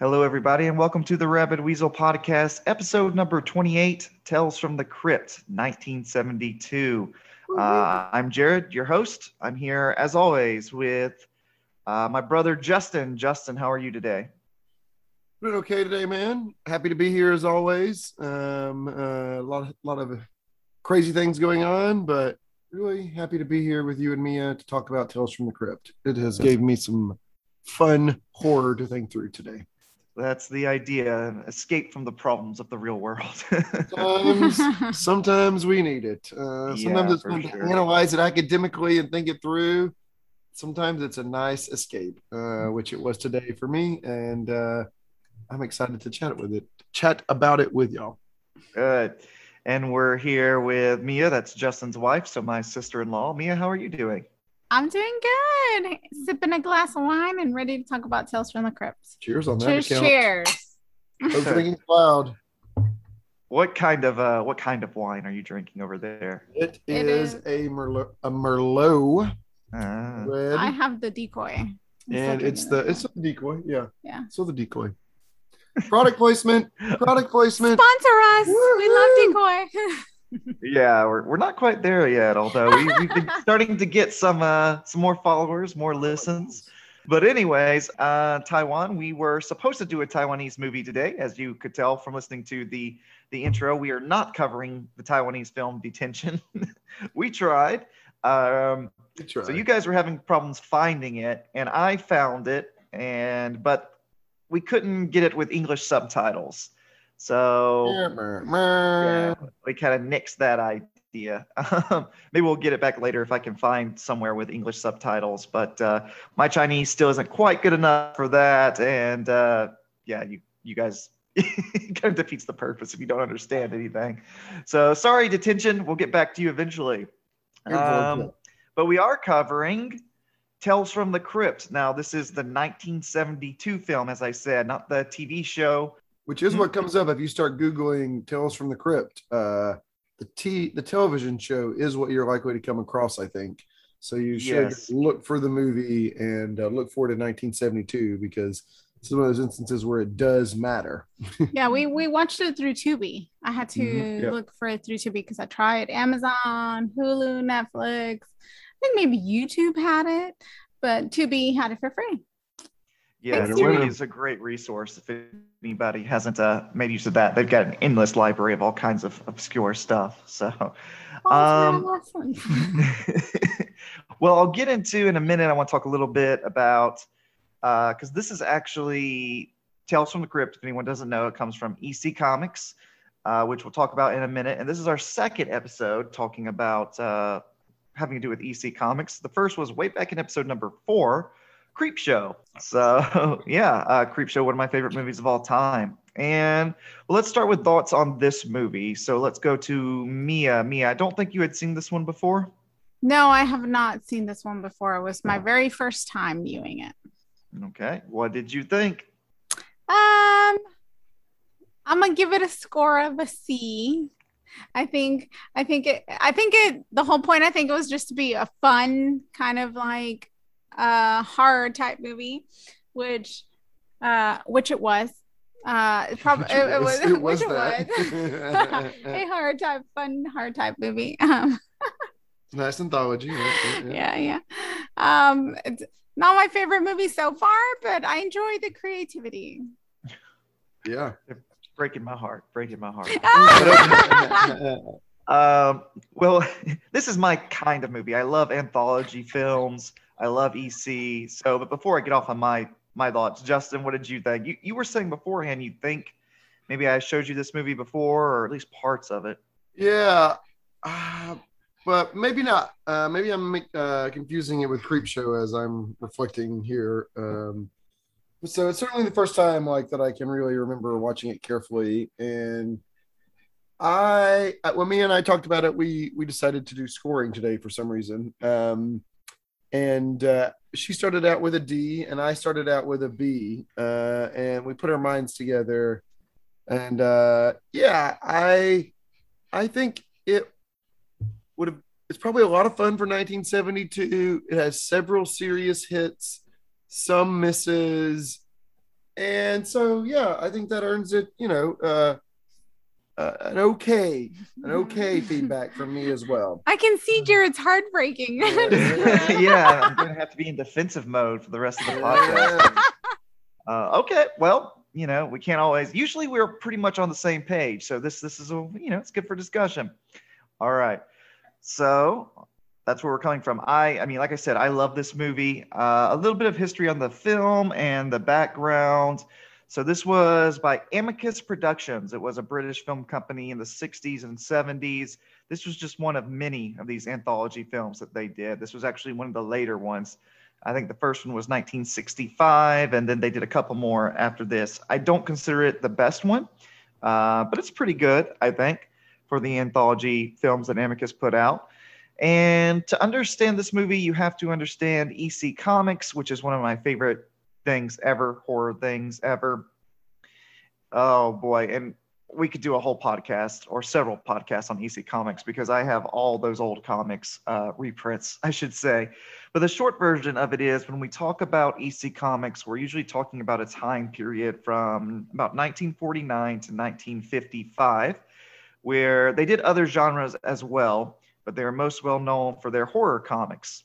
Hello, everybody, and welcome to the Rabid Weasel Podcast, episode number 28 Tales from the Crypt, 1972. Uh, I'm Jared, your host. I'm here, as always, with uh, my brother Justin. Justin, how are you today? Doing okay today, man. Happy to be here as always. Um, uh, a lot, of, lot of crazy things going on, but really happy to be here with you and Mia to talk about Tales from the Crypt. It has gave me some fun horror to think through today. That's the idea. Escape from the problems of the real world. sometimes, sometimes we need it. Uh, sometimes Yeah, it's fun sure. to analyze it academically and think it through. Sometimes it's a nice escape, uh, which it was today for me, and uh, I'm excited to chat with it, chat about it with y'all. Good. And we're here with Mia. That's Justin's wife, so my sister-in-law. Mia, how are you doing? I'm doing good. Sipping a glass of wine and ready to talk about Tales from the Crypt. Cheers on that Cheers, account. cheers. Opening loud. What kind of uh, what kind of wine are you drinking over there? It It is, is- a Merlot, a Merlot Ah. red, I have the decoy. I'm and it's the it's the decoy. Yeah, Yeah. So the decoy. Product placement. Product placement. sponsor us. We love decoy. Yeah, we're, we're not quite there yet, although we, we've been starting to get some uh, some more followers, more listens. But anyways, uh, Taiwan, we were supposed to do a Taiwanese movie today, as you could tell from listening to the the intro. We are not covering the Taiwanese film Detention. we tried. Um, Good try. so you guys were having problems finding it, and I found it, and but we couldn't get it with English subtitles. So yeah, we kind of nixed that idea. Um, maybe we'll get it back later if I can find somewhere with English subtitles. But uh, my Chinese still isn't quite good enough for that. And uh, yeah, you you guys kind of defeats the purpose if you don't understand anything. So sorry, detention. We'll get back to you eventually. Um, but we are covering Tales from the Crypt. Now, this is the 1972 film, as I said, not the TV show. Which is what comes up if you start googling Tales from the Crypt. Uh, the t the television show is what you're likely to come across. I think. So you should Yes. look for the movie and uh, look forward to 1972 because it's one of those instances where it does matter. yeah, we we watched it through Tubi. I had to Mhm, yeah. look for it through Tubi because I tried Amazon, Hulu, Netflix. I think maybe YouTube had it, but Tubi had it for free. Yeah, Tubi. is a great resource if anybody hasn't uh, made use of that. They've got an endless library of all kinds of obscure stuff. So, Oh, Um, awesome. well, I'll get into in a minute. I want to talk a little bit about because this is actually Tales from the Crypt. If anyone doesn't know, it comes from EC Comics, uh, which we'll talk about in a minute. And this is our second episode talking about uh, having to do with EC Comics. The first was way back in episode number four, Creepshow. So yeah, uh, Creepshow, one of my favorite movies of all time. And well, let's start with thoughts on this movie. So let's go to Mia. Mia, I don't think you had seen this one before. No, I have not seen this one before. It was my very first time viewing it. Okay. What did you think? Um, I'm gonna give it a score of a C. I think I think it I think it the whole point I think it was just to be a fun kind of like uh horror type movie, which uh which it was. Uh it probably it, it was, it was which that. was. a horror type fun horror type movie. Um nice anthology. Yeah, yeah, yeah. yeah, yeah. Um it's not my favorite movie so far, but I enjoy the creativity. yeah. Breaking my heart. Breaking my heart. Um, well, this is my kind of movie. I love anthology films. I love EC. So, but before I get off on my my thoughts, Justin, what did you think? You you were saying beforehand you think maybe I showed you this movie before, or at least parts of it. Yeah, uh, but maybe not. Uh, maybe I'm uh, confusing it with Creepshow as I'm reflecting here. Um, so it's certainly the first time like that I can really remember watching it carefully. And I, uh, when me and I talked about it, we we decided to do scoring today for some reason. Um, and uh, she started out with a D, and I started out with a B, uh, and we put our minds together. And uh, yeah, I I think it would have. It's probably a lot of fun for 1972. It has several serious hits, some misses. and so yeah, I think that earns it. You know, uh, an okay, an okay feedback from me as well. I can see Jared's heartbreaking. yeah, I'm gonna have to be in defensive mode for the rest of the podcast. Uh, okay, well, you know, we can't always. Usually, we're pretty much on the same page, so this this is a you know it's good for discussion. All right, so that's where we're coming from. I I mean, like I said, I love this movie. Uh, a little bit of history on the film and the background. So this was by Amicus Productions. It was a British film company in the 60s and 70s. This was just one of many of these anthology films that they did. This was actually one of the later ones. I think the first one was 1965, and then they did a couple more after this. I don't consider it the best one, uh, but it's pretty good, I think, for the anthology films that Amicus put out. And to understand this movie, you have to understand EC Comics, which is one of my favorite things ever, horror things ever. Oh boy, and we could do a whole podcast or several podcasts on EC Comics because I have all those old comics uh, reprints, I should say. But the short version of it is when we talk about EC Comics, we're usually talking about a time period from about 1949 to 1955, where they did other genres as well, but they are most well known for their horror comics.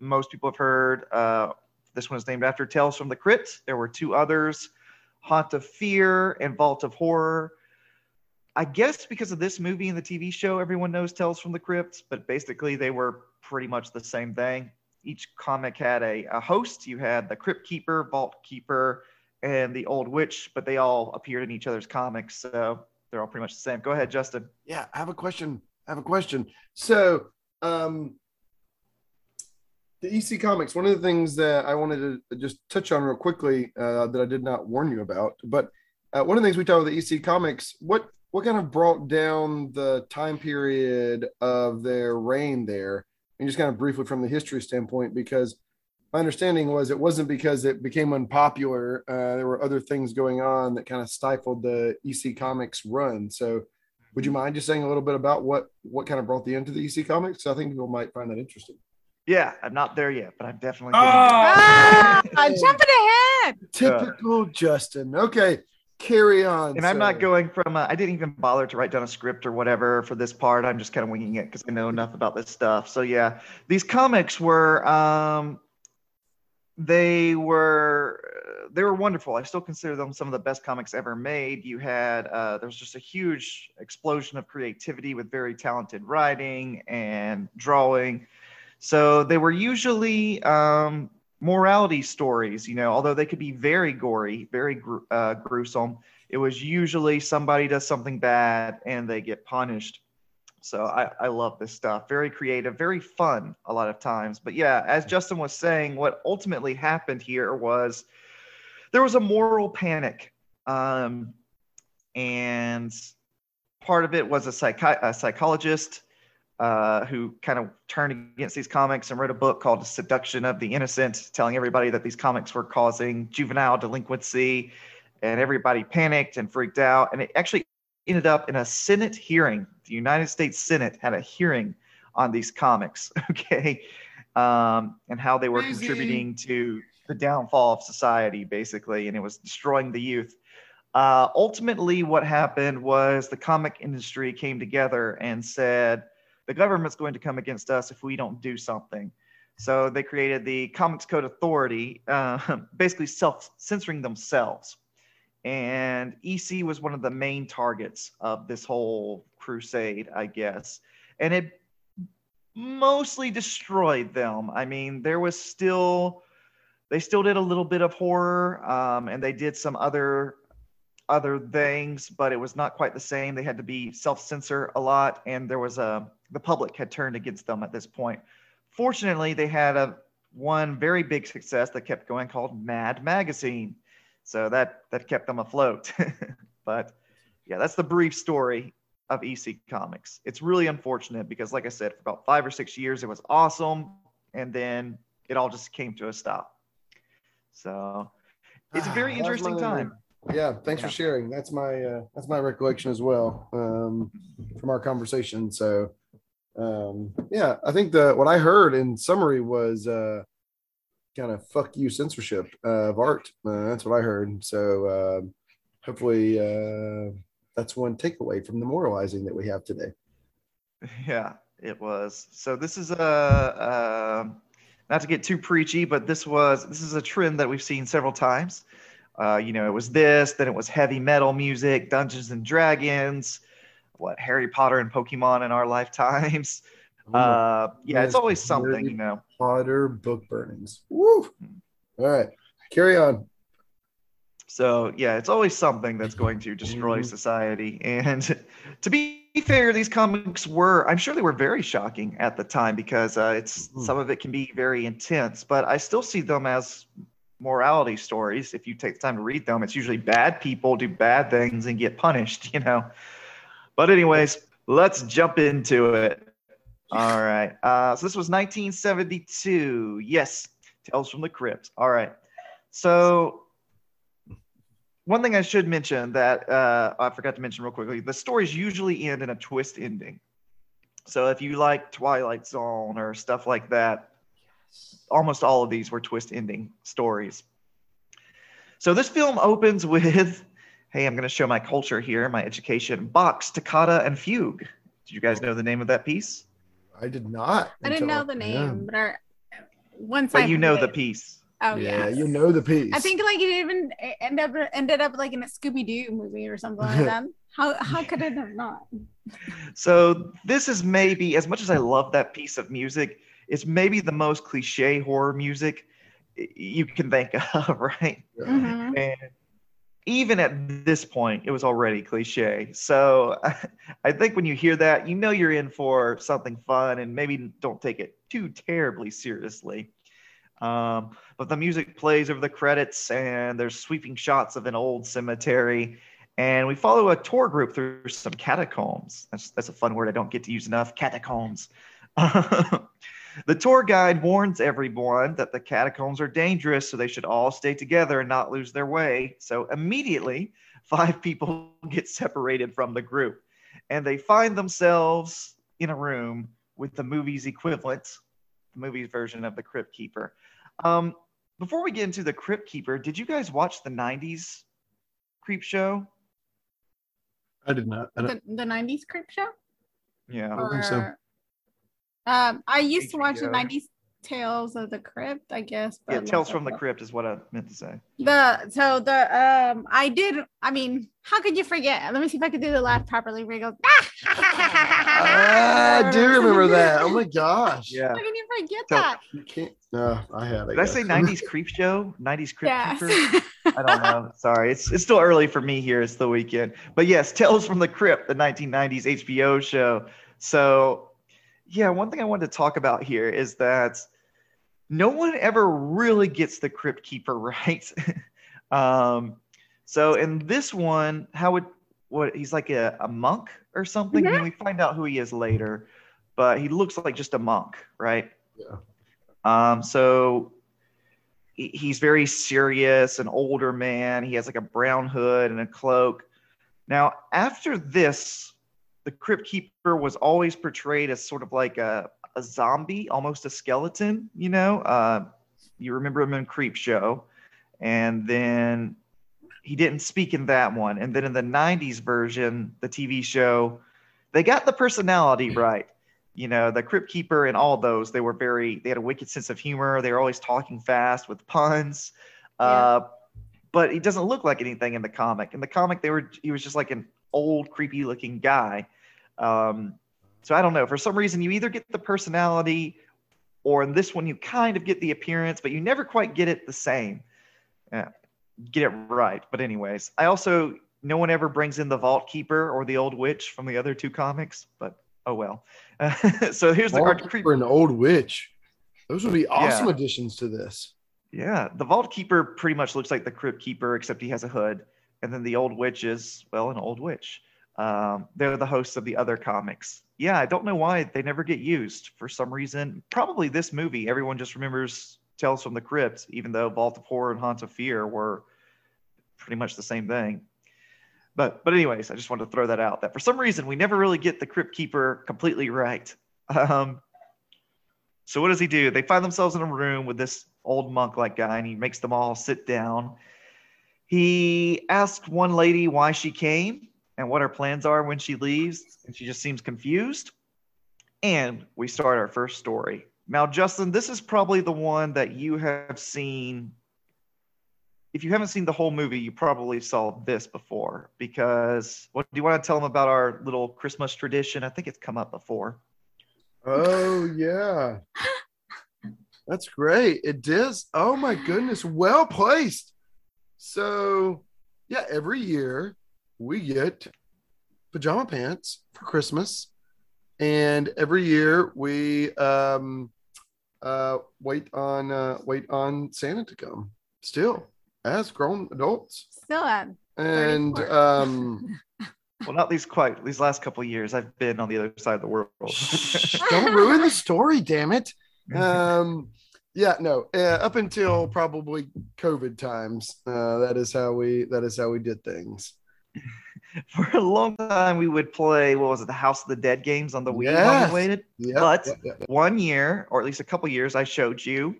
Most people have heard uh, this one is named after Tales from the Crypt. There were two others Haunt of Fear and Vault of Horror. I guess because of this movie and the TV show, everyone knows Tales from the Crypt, but basically they were pretty much the same thing. Each comic had a, a host. You had the Crypt Keeper, Vault Keeper, and the Old Witch, but they all appeared in each other's comics. So they're all pretty much the same. Go ahead, Justin. Yeah, I have a question. I have a question. So, um, the EC Comics, one of the things that I wanted to just touch on real quickly uh, that I did not warn you about, but uh, one of the things we talked about the EC Comics, what what kind of brought down the time period of their reign there, and just kind of briefly from the history standpoint, because my understanding was it wasn't because it became unpopular. Uh, there were other things going on that kind of stifled the EC Comics run. So, would you mind just saying a little bit about what what kind of brought the end to the EC Comics? I think people might find that interesting. Yeah, I'm not there yet, but I'm definitely. Oh! ah, jumping ahead. Typical Justin. Okay, carry on. And I'm not going from. Uh, I didn't even bother to write down a script or whatever for this part. I'm just kind of winging it because I know enough about this stuff. So yeah, these comics were. Um, they were they were wonderful. I still consider them some of the best comics ever made. You had uh, there was just a huge explosion of creativity with very talented writing and drawing. So they were usually um, morality stories, you know, although they could be very gory, very gru- uh, gruesome. It was usually somebody does something bad and they get punished. So I, I love this stuff. Very creative, very fun a lot of times. But yeah, as Justin was saying, what ultimately happened here was there was a moral panic. Um, and part of it was a, psychi- a psychologist uh, who kind of turned against these comics and wrote a book called Seduction of the Innocent, telling everybody that these comics were causing juvenile delinquency. And everybody panicked and freaked out. And it actually ended up in a Senate hearing. The United States Senate had a hearing on these comics, okay, um, and how they were contributing to the downfall of society, basically, and it was destroying the youth. Uh, ultimately, what happened was the comic industry came together and said, the government's going to come against us if we don't do something. So they created the Comics Code Authority, uh, basically self censoring themselves. And EC was one of the main targets of this whole crusade, I guess. And it mostly destroyed them. I mean, there was still, they still did a little bit of horror um, and they did some other other things, but it was not quite the same. They had to be self-censor a lot, and there was a the public had turned against them at this point. Fortunately, they had a one very big success that kept going called Mad Magazine, so that that kept them afloat. but yeah, that's the brief story of EC Comics. It's really unfortunate because, like I said, for about five or six years, it was awesome, and then it all just came to a stop. So it's a very interesting my- time. Yeah, thanks Yeah. for sharing. That's my uh, that's my recollection as well um, from our conversation. So, um, yeah, I think the what I heard in summary was uh, kind of fuck you censorship of art. Uh, that's what I heard. So uh, hopefully uh, that's one takeaway from the moralizing that we have today. Yeah, it was. So this is a uh, not to get too preachy, but this was this is a trend that we've seen several times. Uh, you know, it was this, then it was heavy metal music, Dungeons and Dragons, what Harry Potter and Pokemon in our lifetimes. Oh Uh, yeah, it's always something, Harry you know. Potter book burnings. Woo! All right, carry on. So yeah, it's always something that's going to destroy Mhm. society. And to be fair, these comics were, I'm sure they were very shocking at the time because uh, it's Mhm. some of it can be very intense, but I still see them as morality stories. If you take the time to read them, it's usually bad people do bad things and get punished, you know. But anyways, let's jump into it. All right. Uh, so this was 1972. Yes, Tales from the Crypt. All right. So one thing I should mention that uh, I forgot to mention real quickly: the stories usually end in a twist ending. So if you like Twilight Zone or stuff like that, almost all of these were twist ending stories. So this film opens with, "Hey, I'm going to show my culture here, my education: Bach's, Toccata, and Fugue." Did you guys know the name of that piece? I did not. I didn't know the yeah. name, but our, once I But you know heard the piece. Oh yeah, yeah, you know the piece. I think like it even ended up ended up like in a Scooby Doo movie or something like that. How how could it have not? So this is maybe, as much as I love that piece of music, it's maybe the most cliche horror music you can think of, right? Yeah. Mhm. And even at this point, it was already cliche. So I think when you hear that, you know you're in for something fun and maybe don't take it too terribly seriously. Um, but the music plays over the credits, and there's sweeping shots of an old cemetery. And we follow a tour group through some catacombs. That's, that's a fun word I don't get to use enough catacombs. the tour guide warns everyone that the catacombs are dangerous, so they should all stay together and not lose their way. So immediately, five people get separated from the group, and they find themselves in a room with the movie's equivalent, the movie's version of the Crypt Keeper. Um, before we get into the Crypt Keeper, did you guys watch the '90s Creepshow? I did not. I The the '90s creep show. Yeah. don't think so. Or- Um, I used to watch the '90s Tales of the Crypt, I guess. but Yeah, Tales from the. Crypt is what I meant to say. The so the um I did I mean how could you forget? Let me see if I could do the laugh properly. Where it goes. Ah, I do remember that. Oh my gosh. Yeah. How can you forget So- that? You can't. No, I had. It. Did I say '90s Creepshow? '90s Crypt Yes. Keeper? I don't know. Sorry, it's it's still early for me here. It's the weekend, but yes, Tales from the Crypt, the 1990s HBO show. So, yeah, one thing I wanted to talk about here is that no one ever really gets the Crypt Keeper right. um, so in this one, how would what he's like a, a monk or something? I mean, we find out who he is later, but he looks like just a monk, right? Yeah. Um, so he's very serious, an older man. He has like a brown hood and a cloak. Now, after this, the Crypt Keeper was always portrayed as sort of like a, a zombie, almost a skeleton, you know? Uh, you remember him in Creepshow. And then he didn't speak in that one. And then in the 90s version, the TV show, they got the personality right you know the crypt keeper and all those they were very they had a wicked sense of humor they were always talking fast with puns uh, but he doesn't look like anything in the comic in the comic they were he was just like an old creepy looking guy um, so i don't know for some reason you either get the personality or in this one you kind of get the appearance but you never quite get it the same yeah, get it right but anyways i also no one ever brings in the vault keeper or the old witch from the other two comics but oh well so here's the Vault art creep Keeper and Old Witch. Those would be awesome Yeah. additions to this. yeah the vault keeper pretty much looks like the crypt keeper except he has a hood and then the old witch is well an old witch. Um, they're the hosts of the other comics. Yeah i don't know why they never get used for some reason. Probably this movie everyone just remembers tales from the crypt even though vault of horror and haunt of fear were pretty much the same thing. But but anyways i just wanted to throw that out that for some reason we never really get the crypt keeper completely right. Um, so what does he do? They find themselves in a room with this old monk like guy, and he makes them all sit down. He asks one lady why she came and what her plans are when she leaves, and she just seems confused. And we start our first story. Now, Justin, this is probably the one that you have seen. If you haven't seen the whole movie, you probably saw this before because what do you want to tell them about our little Christmas tradition? I think it's come up before. Oh yeah. That's great. It is. Oh my goodness. Well placed. So yeah, every year we get pajama pants for Christmas. And every year we um uh wait on uh wait on Santa to come still as grown adults. Still at And um Well, not these quite these last couple of years. I've been on the other side of the world. don't ruin the story, damn it. um yeah no uh, up until probably covid times uh that is how we that is how we did things For a long time, we would play what was it, the House of the Dead games on the Wii while we waited. yeah But- yeah, yeah. One year, or at least a couple years, I showed you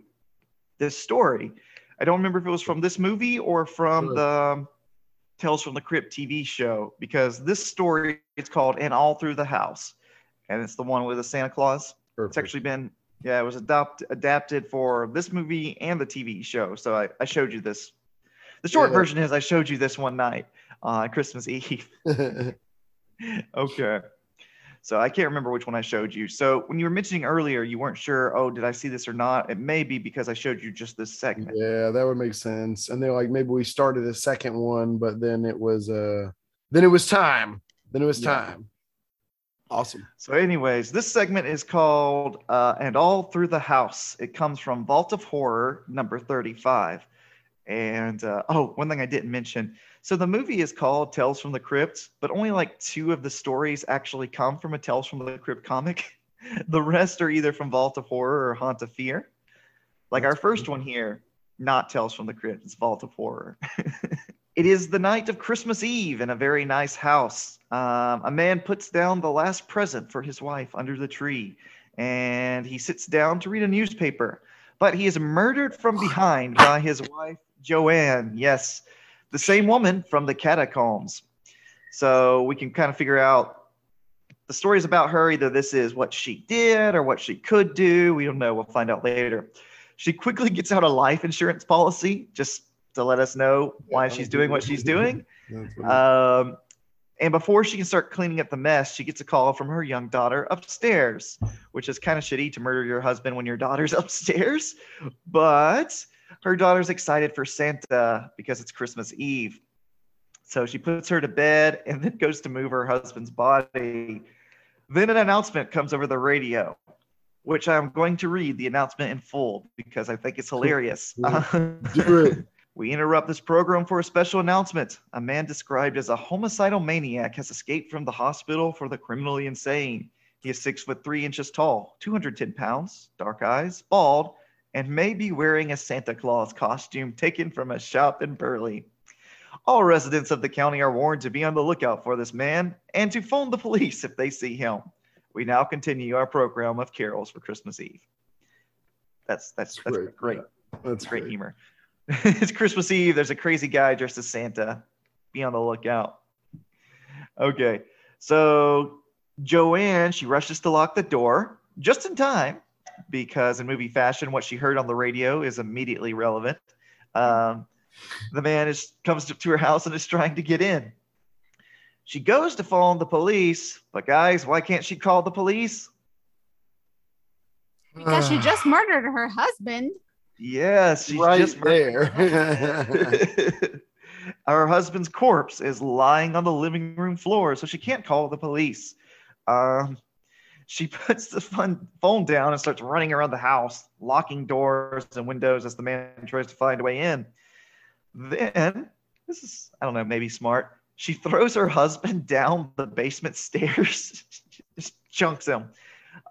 this story. I don't remember if it was from this movie or from Sure. the um, Tales from the Crypt TV show, because this story it's called "And All Through the House," and it's the one with the Santa Claus. It's actually been, yeah, it was adapted for this movie and the TV show. So I, I showed you this. The short Yeah. version is I showed you this one night on Christmas Eve. okay. So I can't remember which one I showed you. So when you were mentioning earlier, you weren't sure, oh, did I see this or not? It may be because I showed you just this segment. yeah that would make sense and they're like maybe we started a second one but then it was uh then it was time then it was Yeah. time awesome So, anyways, this segment is called uh, And All Through the House. It comes from Vault of Horror number 35. And uh, oh, one thing I didn't mention. So, the movie is called Tales from the Crypt, but only like two of the stories actually come from a Tales from the Crypt comic. the rest are either from Vault of Horror or Haunt of Fear. Like our first cool. one here, not Tales from the Crypt, it's Vault of Horror. It is the night of Christmas Eve in a very nice house. Um, a man puts down the last present for his wife under the tree, and he sits down to read a newspaper. But he is murdered from behind by his wife, Joanne. Yes, the same woman from the catacombs. So we can kind of figure out the stories about her. Either this is what she did or what she could do. We don't know. We'll find out later. She quickly gets out a life insurance policy just to let us know why she's doing what she's doing. Um, and before she can start cleaning up the mess, she gets a call from her young daughter upstairs, which is kind of shitty to murder your husband when your daughter's upstairs. But her daughter's excited for Santa because it's Christmas Eve. So she puts her to bed and then goes to move her husband's body. Then an announcement comes over the radio, which I'm going to read the announcement in full because I think it's hilarious. Do it. We interrupt this program for a special announcement. A man described as a homicidal maniac has escaped from the hospital for the criminally insane. He is six foot three inches tall, 210 pounds, dark eyes, bald, and may be wearing a Santa Claus costume taken from a shop in Burley. All residents of the county are warned to be on the lookout for this man and to phone the police if they see him. We now continue our program of carols for Christmas Eve. That's that's that's Great. That's great great. humor. it's Christmas Eve. There's a crazy guy dressed as Santa. Be on the lookout. Okay. So Joanne, she rushes to lock the door just in time because in movie fashion, what she heard on the radio is immediately relevant. Um, the man is comes to, to her house and is trying to get in. She goes to phone the police, but guys, why can't she call the police? because she just murdered her husband. Yes, she's right just there. Her husband's corpse is lying on the living room floor, so she can't call the police. Um, she puts the phone, phone down and starts running around the house, locking doors and windows as the man tries to find a way in. Then, this is, I don't know, maybe smart. She throws her husband down the basement stairs, just chunks him,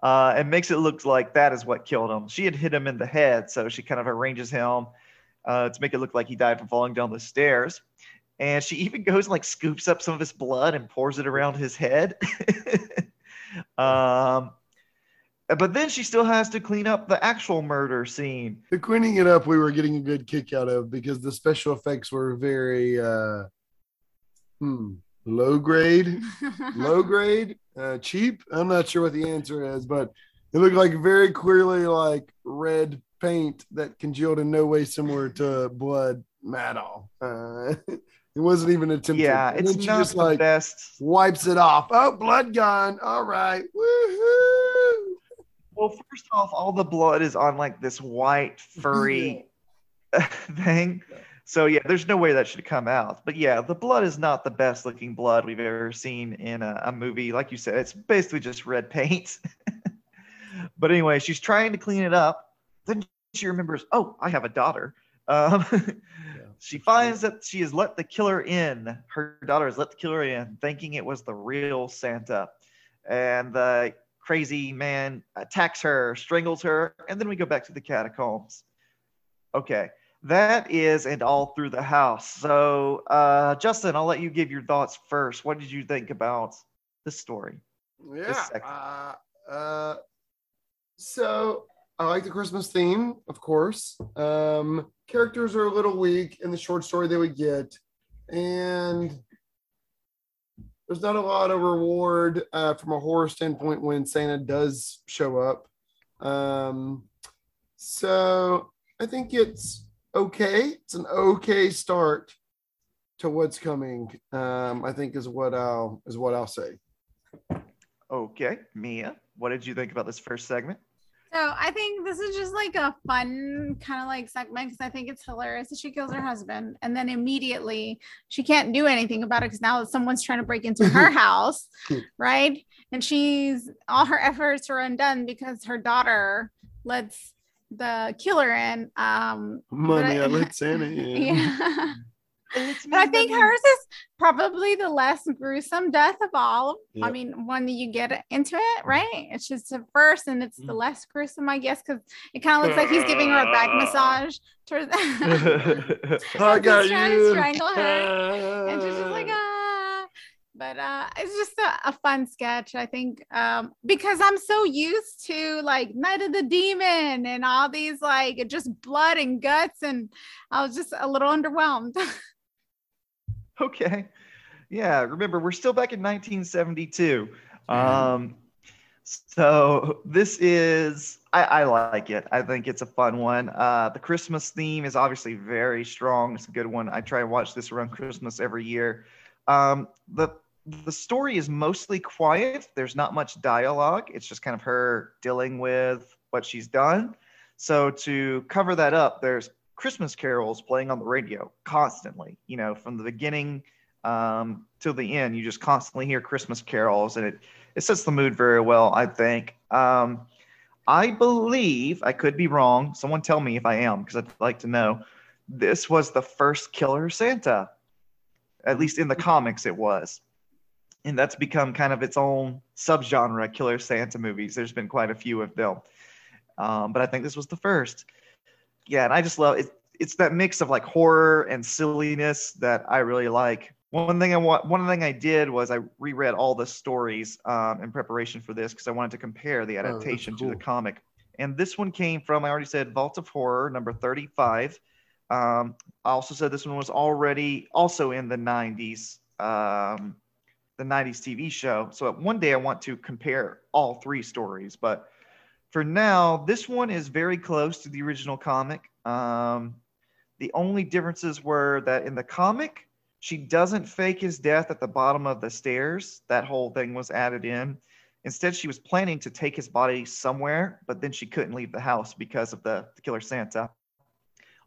uh, and makes it look like that is what killed him. She had hit him in the head, so she kind of arranges him uh, to make it look like he died from falling down the stairs. And she even goes and like scoops up some of his blood and pours it around his head. um, but then she still has to clean up the actual murder scene. The cleaning it up, we were getting a good kick out of because the special effects were very uh, hmm, low grade, low grade, uh, cheap. I'm not sure what the answer is, but it looked like very clearly like red paint that congealed in no way similar to blood at all. Uh, it wasn't even attempted. Yeah, it's not just the like best. wipes it off. Oh, blood gone. All right. Woohoo. Well, first off, all the blood is on like this white furry thing. So yeah, there's no way that should come out. But yeah, the blood is not the best looking blood we've ever seen in a, a movie. Like you said, it's basically just red paint. but anyway, she's trying to clean it up. Then she remembers, oh, I have a daughter. Um, she finds that she has let the killer in. Her daughter has let the killer in, thinking it was the real Santa. And the crazy man attacks her, strangles her, and then we go back to the catacombs. Okay, that is and all through the house. So, uh, Justin, I'll let you give your thoughts first. What did you think about this story? Yeah. Uh, uh, so I like the Christmas theme, of course. Um, characters are a little weak in the short story they would get, and there's not a lot of reward uh, from a horror standpoint when Santa does show up. Um, so I think it's okay. It's an okay start to what's coming. Um, I think is what I'll is what I'll say. Okay, Mia, what did you think about this first segment? So I think this is just like a fun kind of like segment because I think it's hilarious that she kills her husband and then immediately she can't do anything about it because now someone's trying to break into her house, right? And she's all her efforts are undone because her daughter lets the killer in. Um, Money, I- I let Santa yeah. But I think hers is probably the less gruesome death of all. I Yep. mean, when you get into it, right? It's just the first, and it's Mm. the less gruesome, I guess, because it kind of looks like he's giving her a back massage. Towards I got He's trying to you. strangle her, and she's just like, ah. But uh, it's just a, a fun sketch, I think, um, because I'm so used to like Night of the Demon and all these like just blood and guts, and I was just a little underwhelmed. Okay. Yeah, remember we're still back in 1972. Um, so this is I, I like it. I think it's a fun one. Uh, the Christmas theme is obviously very strong. It's a good one. I try and watch this around Christmas every year. Um, the the story is mostly quiet. There's not much dialogue. It's just kind of her dealing with what she's done. So to cover that up, there's Christmas carols playing on the radio constantly. You know, from the beginning um, till the end, you just constantly hear Christmas carols, and it it sets the mood very well. I think. Um, I believe I could be wrong. Someone tell me if I am, because I'd like to know. This was the first Killer Santa, at least in the comics, it was, and that's become kind of its own subgenre. Killer Santa movies. There's been quite a few of them, um, but I think this was the first yeah, and I just love it. It's that mix of like horror and silliness that I really like. One thing I want, one thing I did was I reread all the stories um, in preparation for this because I wanted to compare the Oh, adaptation to the comic. And this one came from I already said Vault of Horror number thirty-five. Um, I also said this one was already also in the '90s, um, the '90s TV show. So one day I want to compare all three stories, but for now, this one is very close to the original comic. Um, the only differences were that in the comic, she doesn't fake his death at the bottom of the stairs. That whole thing was added in. Instead, she was planning to take his body somewhere, but then she couldn't leave the house because of the, the killer Santa.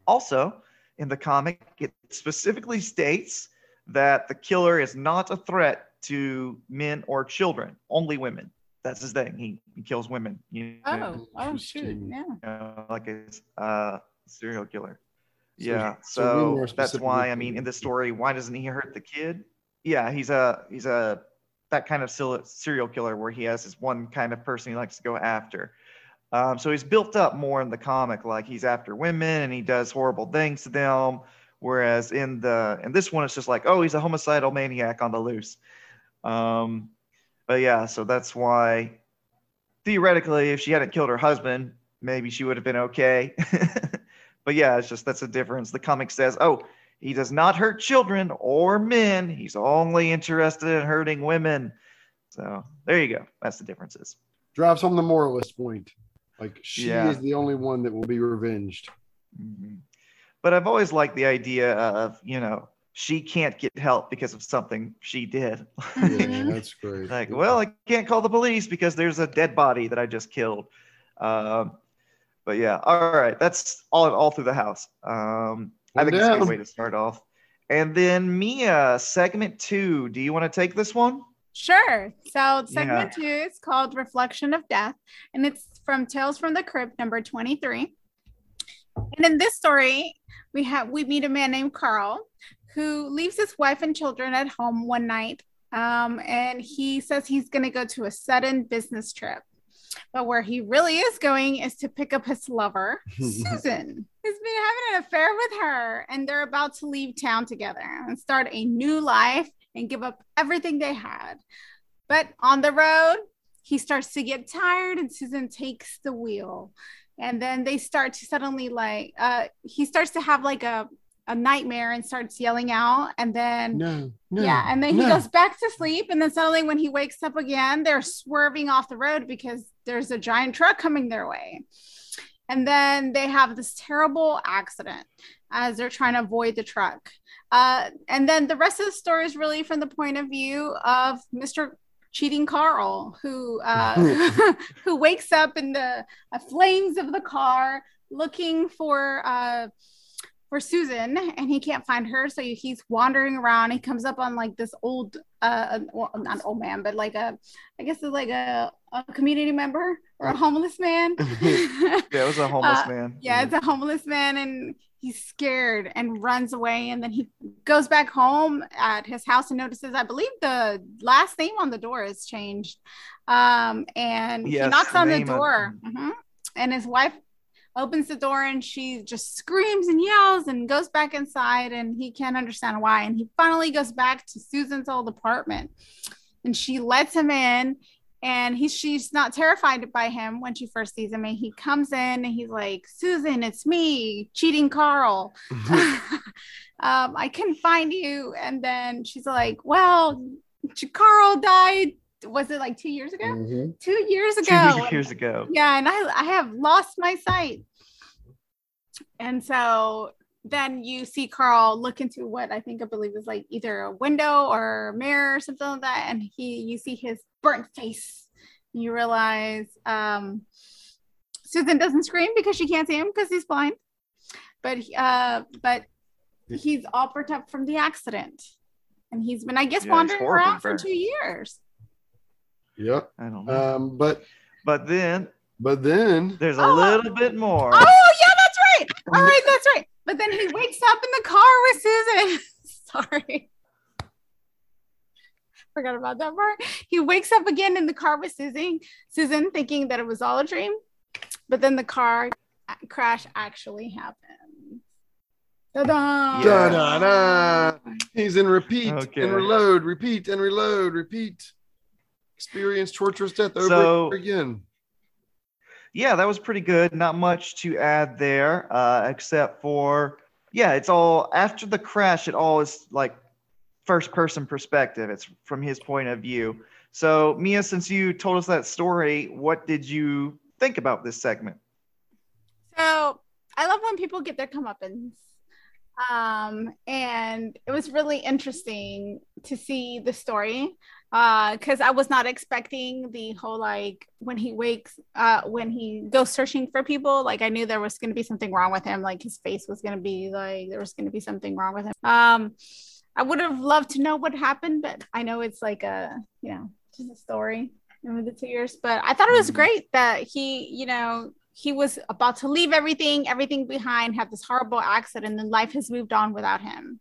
Also, in the comic, it specifically states that the killer is not a threat to men or children, only women. That's his thing. He, he kills women. You know, Oh, oh shoot. Interesting. Yeah. you know, like a uh, serial killer. So- yeah. so So, that's why I mean in the story, why doesn't he hurt the kid? Yeah, he's a he's a that kind of serial killer where he has this one kind of person he likes to go after. Um, so he's built up more in the comic, like he's after women and he does horrible things to them. Whereas in the in this one, it's just like, oh, he's a homicidal maniac on the loose. Um, but yeah, so that's why theoretically, if she hadn't killed her husband, maybe she would have been okay. but yeah, it's just that's a difference. The comic says, oh, he does not hurt children or men. He's only interested in hurting women. So there you go. That's the differences. Drives home the moralist point. Like she Yeah. is the only one that will be revenged. Mhm. But I've always liked the idea of, you know, she can't get help because of something she did. Yeah, that's great. like, well, I can't call the police because there's a dead body that I just killed. Um, but yeah, all right, that's all all through the house. Um, I One think it's a good way to start off. And then Mia, segment two. Do you want to take this one? Sure. So segment two is called Reflection of Death, and it's from Tales from the Crypt, number 23. And in this story, we have we meet a man named Carl who leaves his wife and children at home one night. Um, and he says he's going to go to a sudden business trip. But where he really is going is to pick up his lover, Susan, who's been having an affair with her, and they're about to leave town together and start a new life and give up everything they had. But on the road, he starts to get tired, and Susan takes the wheel. And then they start to suddenly like uh he starts to have like a a nightmare and starts yelling out and then no, no. yeah, and then he goes back to sleep, and then suddenly when he wakes up again, they're swerving off the road because there's a giant truck coming their way. And then they have this terrible accident as they're trying to avoid the truck. Uh, and then the rest of the story is really from the point of view of Mr. Cheating Carl, who uh, who wakes up in the uh, flames of the car looking for uh, for Susan and he can't find her. So he's wandering around. He comes up on like this old, uh, well, not old man, but like a, I guess it's like a, a community member or a homeless man. Yeah, it was a homeless Uh, man. yeah, it's a homeless man and he's scared and runs away. And then he goes back home at his house and notices, I believe the last name on the door has changed. Um, and he knocks on the door. Mhm. And his wife opens the door and she just screams and yells and goes back inside and he can't understand why. And he finally goes back to Susan's old apartment. And she lets him in and he's she's not terrified by him when she first sees him. And he comes in and he's like susan it's me cheating carl. Um, i couldn't find you. And then she's like well carl died was it like two years ago? Mhm. two years ago. Two years ago. yeah and i i have lost my sight. And so then you see carl look into what i think i believe is like either a window or a mirror or something like that and he you see his burnt face. You realize um susan doesn't scream because she can't see him because he's blind. But uh but he's all burnt up from the accident. And he's been i guess Yeah, wandering around for two years Yep. I don't know. Um, but but then but then there's a Oh. little bit more. Oh yeah, that's right. All right, that's right. But then he wakes up in the car with Susan. Sorry. Forgot about that part. He wakes up again in the car with Susan, Susan thinking that it was all a dream. But then the car crash actually happened. Ta-da! Yeah. Da-da-da. he's in repeat Okay. and reload, repeat and reload, repeat. Experience torturous death over So- and over again. yeah, that was pretty good. Not much to add there, uh, except for yeah, it's all after the crash. It all is like first person perspective. It's from his point of view. So Mia, since you told us that story, what did you think about this segment? So I love when people get their comeuppance. Um, and it was really interesting to see the story because I was not expecting the whole like when he wakes, uh, when he goes searching for people. Like I knew there was going to be something wrong with him. Like his face was going to be like there was going to be something wrong with him. Um, I would have loved to know what happened, but I know it's like a you know just a story over the two years. But I thought it was Mhm. great that he, you know, he was about to leave everything, everything behind, have this horrible accident, and life has moved on without him.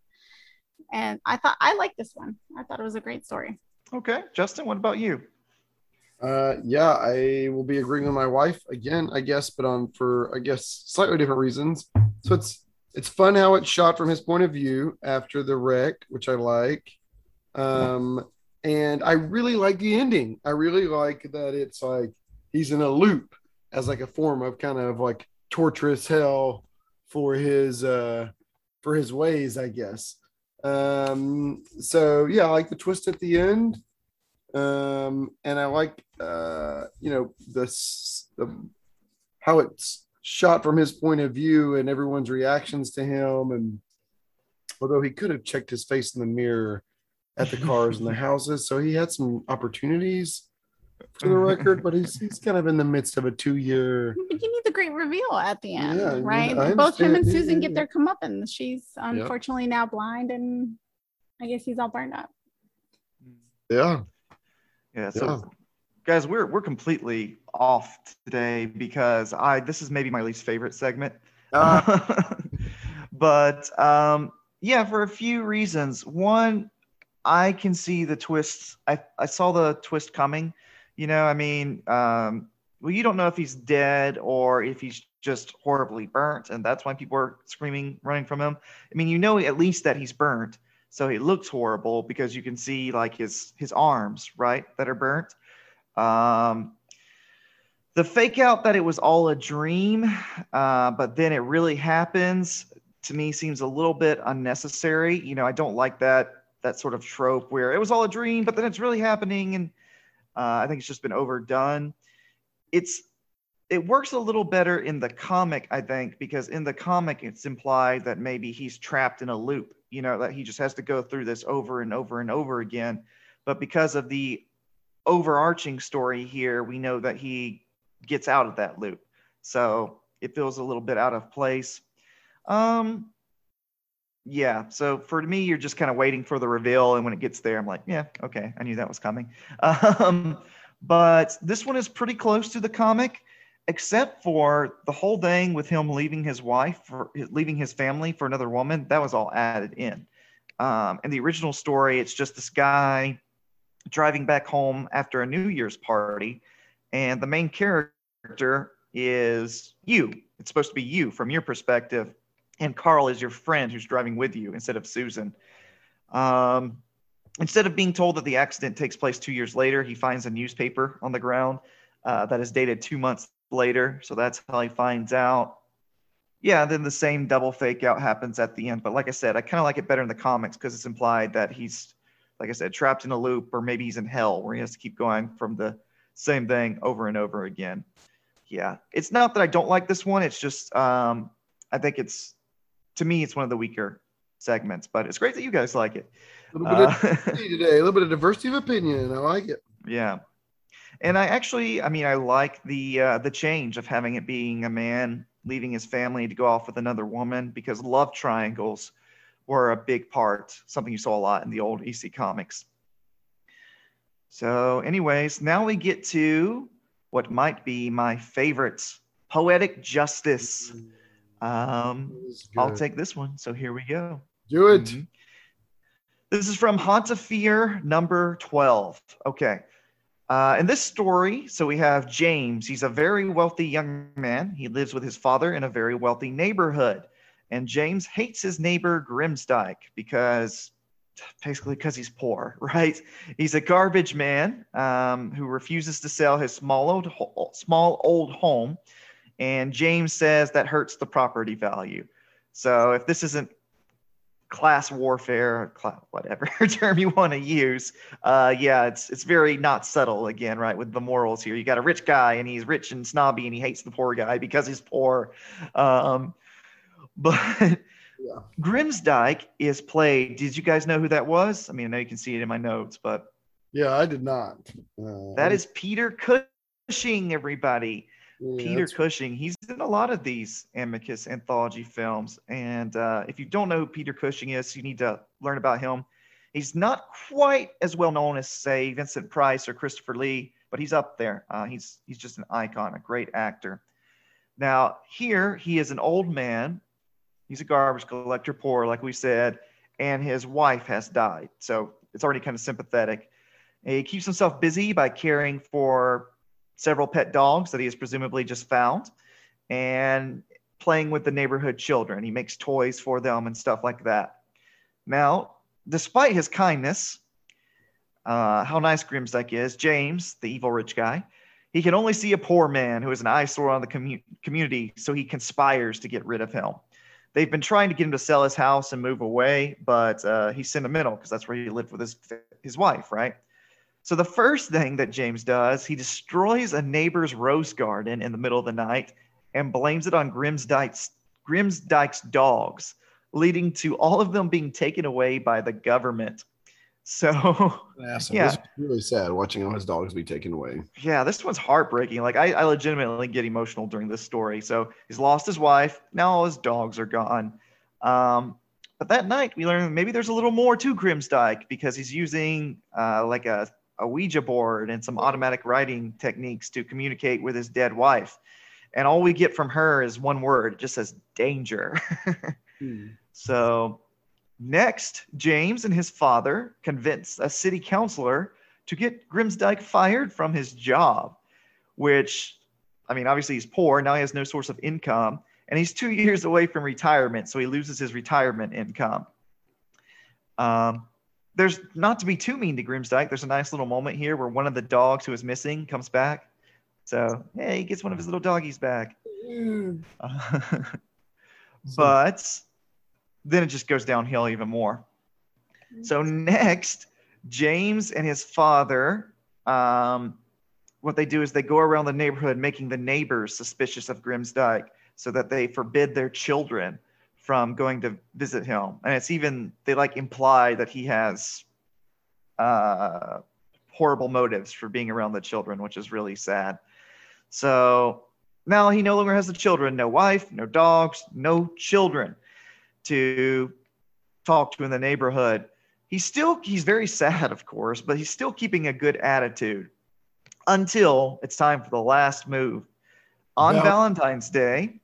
And I thought I liked this one. I thought it was a great story. Okay, Justin, what about you? Uh, yeah, I will be agreeing with my wife again, I guess, but on for I guess slightly different reasons. So it's it's fun how it's shot from his point of view after the wreck, which I like. Um, and I really like the ending. I really like that it's like he's in a loop as like a form of kind of like torturous hell for his uh for his ways, I guess. Um, so yeah, I like the twist at the end. Um, and I like uh, you know, this the how it's shot from his point of view and everyone's reactions to him. And although he could have checked his face in the mirror at the cars and the houses, so he had some opportunities for the record, but he's he's kind of in the midst of a two year. You need the great reveal at the end, Yeah, right? I Both him and understand. Yeah, Susan yeah, get their comeuppance. She's Yep. unfortunately now blind, and I guess he's all burned up. Yeah. Yeah. So, Yeah. guys, we're we're completely off today because I this is maybe my least favorite segment. Uh, but um, yeah, for a few reasons. One, I can see the twists. I I saw the twist coming. You know, I mean, um, well, you don't know if he's dead or if he's just horribly burnt, and that's why people are screaming, running from him. I mean, you know at least that he's burnt, so it looks horrible because you can see like his his arms, right, that are burnt. Um, the fake out that it was all a dream, uh, but then it really happens to me seems a little bit unnecessary. You know, I don't like that that sort of trope where it was all a dream, but then it's really happening, and uh, I think it's just been overdone. It's it works a little better in the comic, I think, because in the comic it's implied that maybe he's trapped in a loop. You know, that he just has to go through this over and over and over again. But because of the overarching story here, we know that he gets out of that loop. So it feels a little bit out of place. Um, yeah. So for me, you're just kind of waiting for the reveal, and when it gets there, I'm like, yeah, okay, I knew that was coming. Um, but this one is pretty close to the comic, except for the whole thing with him leaving his wife, for leaving his family for another woman. That was all added in. Um, in the original story, it's just this guy driving back home after a New Year's party, and the main character is you. It's supposed to be you from your perspective, and Carl is your friend who's driving with you instead of Susan. Um, instead of being told that the accident takes place two years later, he finds a newspaper on the ground uh, that is dated two months later. So that's how he finds out. Yeah, then the same double fake out happens at the end. But like I said, I kind of like it better in the comics because it's implied that he's, like I said, trapped in a loop, or maybe he's in hell where he has to keep going from the same thing over and over again. Yeah, it's not that I don't like this one. It's just um, I think it's to me it's one of the weaker segments, but it's great that you guys like it. A little bit of Uh, diversity today, a little bit of diversity of opinion. I like it. yeah, and I actually, I mean, I like the uh, the change of having it being a man leaving his family to go off with another woman because love triangles were a big part, something you saw a lot in the old EC comics. So, anyways, now we get to what might be my favorite poetic justice. Um, I'll take this one. So here we go. Do it. Mhm. This is from Haunt of Fear number 12. Okay. Uh, in this story, so we have James. He's a very wealthy young man. He lives with his father in a very wealthy neighborhood. And James hates his neighbor Grimsdyke because basically because he's poor, right? He's a garbage man um, who refuses to sell his small old, small old home. And James says that hurts the property value. So if this isn't class warfare, whatever term you want to use, uh, yeah, it's it's very not subtle again, right? With the morals here, you got a rich guy and he's rich and snobby and he hates the poor guy because he's poor. Um, but Yeah. Grimsdyke is played. Did you guys know who that was? I mean, I know you can see it in my notes, but Yeah, I did not. Uh, that is Peter Cushing, everybody. Yeah, Peter Cushing. He's in a lot of these Amicus anthology films. And uh, if you don't know who Peter Cushing is, you need to learn about him. He's not quite as well known as, say, Vincent Price or Christopher Lee, but he's up there. Uh, he's he's just an icon, a great actor. Now here he is an old man. He's a garbage collector, poor, like we said, and his wife has died. So it's already kind of sympathetic. He keeps himself busy by caring for several pet dogs that he has presumably just found and playing with the neighborhood children. He makes toys for them and stuff like that. Now, despite his kindness, uh, how nice Grimsdyke is, James, the evil rich guy, He can only see a poor man who is an eyesore on the commu- community, so he conspires to get rid of him. They've been trying to get him to sell his house and move away, but uh, he's sentimental because that's where he lived with his his wife, right? So the first thing that James does, he destroys a neighbor's rose garden in the middle of the night and blames it on Grimsdyke's Grimsdyke's dogs, leading to all of them being taken away by the government. So Yeah. Yeah. This is really sad watching all his dogs be taken away. yeah, this one's heartbreaking. Like I, I legitimately get emotional during this story. So he's lost his wife. Now all his dogs are gone. Um, but that night we learn maybe there's a little more to Grimsdyke because he's using uh, like a, a Ouija board and some automatic writing techniques to communicate with his dead wife. And all we get from her is one word. It just says danger. So next, James and his father convince a city councilor to get Grimsdyke fired from his job, which, I mean, obviously he's poor. Now he has no source of income, and he's two years away from retirement, so he loses his retirement income. Um, there's not to be too mean to Grimsdyke. There's a nice little moment here where one of the dogs who is missing comes back. So, hey, he gets one of his little doggies back. but then it just goes downhill even more. So next, James and his father, um, what they do is they go around the neighborhood making the neighbors suspicious of Grimsdyke so that they forbid their children from going to visit him. And it's even, they like imply that he has uh, horrible motives for being around the children, which is really sad. So now he no longer has the children, no wife, no dogs, no children to talk to in the neighborhood. He's still he's very sad, of course, but he's still keeping a good attitude until it's time for the last move. On Val- Valentine's Day,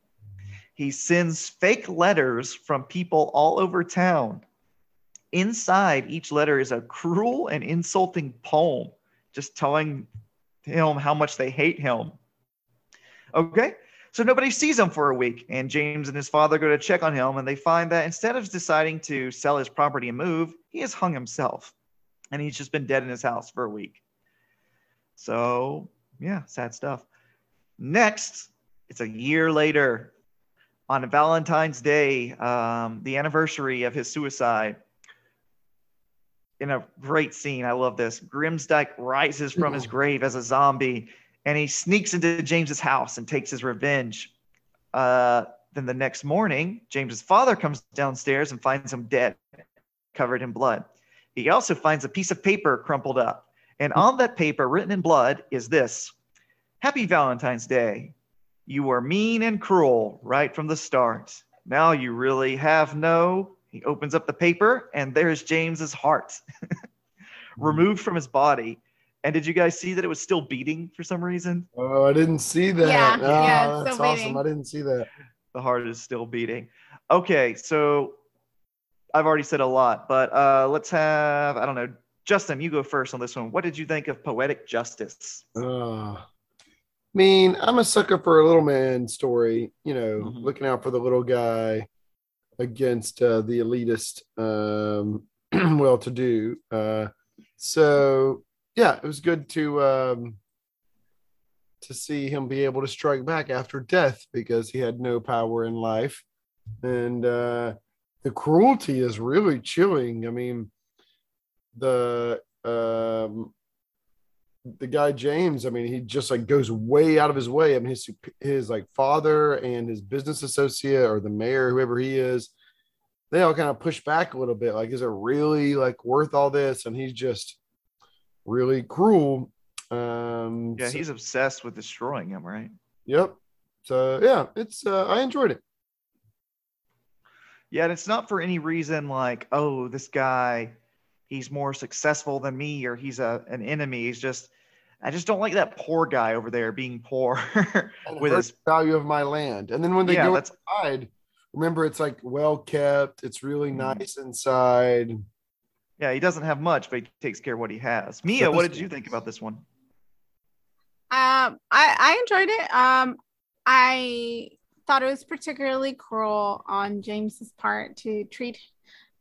he sends fake letters from people all over town. Inside each letter is a cruel and insulting poem, just telling him how much they hate him. Okay, so nobody sees him for a week, and James and his father go to check on him, and they find that instead of deciding to sell his property and move, he has hung himself, and he's just been dead in his house for a week. So yeah, sad stuff. Next, it's a year later, on Valentine's Day, um, the anniversary of his suicide. In a great scene, I love this. Grimsdyke rises from his grave as a zombie and he sneaks into James's house and takes his revenge. Uh, then the next morning, James's father comes downstairs and finds him dead, covered in blood. He also finds a piece of paper crumpled up, and on that paper, written in blood, is this: "Happy Valentine's Day. You were mean and cruel right from the start. Now you really have no." He opens up the paper, and there's James's heart, removed from his body. And did you guys see that it was still beating for some reason? Oh, I didn't see that. Yeah, Oh, yeah, it's that's still awesome. beating. I didn't see that. The heart is still beating. Okay, so I've already said a lot, but uh, let's have, I don't know, Justin, you go first on this one. What did you think of Poetic Justice? Uh, I mean, I'm a sucker for a little man story, you know, Mhm. looking out for the little guy against uh, the elitist, um, well to do. Uh, so, yeah, it was good to um, to see him be able to strike back after death because he had no power in life. And uh, the cruelty is really chilling. I mean, the um, the guy James, I mean, he just like goes way out of his way. I mean, his his like father and his business associate or the mayor, whoever he is, they all kind of push back a little bit. Like, is it really like worth all this? And he's just really cruel. Um, Yeah, so- he's obsessed with destroying him, right? yep. So yeah, it's uh, I enjoyed it. Yeah, and it's not for any reason like, oh, this guy, he's more successful than me or he's a an enemy. He's just, I just don't like that poor guy over there being poor with hurt his. value of my land. And then when they Yeah, go that's inside, remember it's like well kept. It's really Mhm. nice inside. yeah, he doesn't have much, but he takes care of what he has. Mia, what did you think about this one? Um, I I enjoyed it. Um, I thought it was particularly cruel on James's part to treat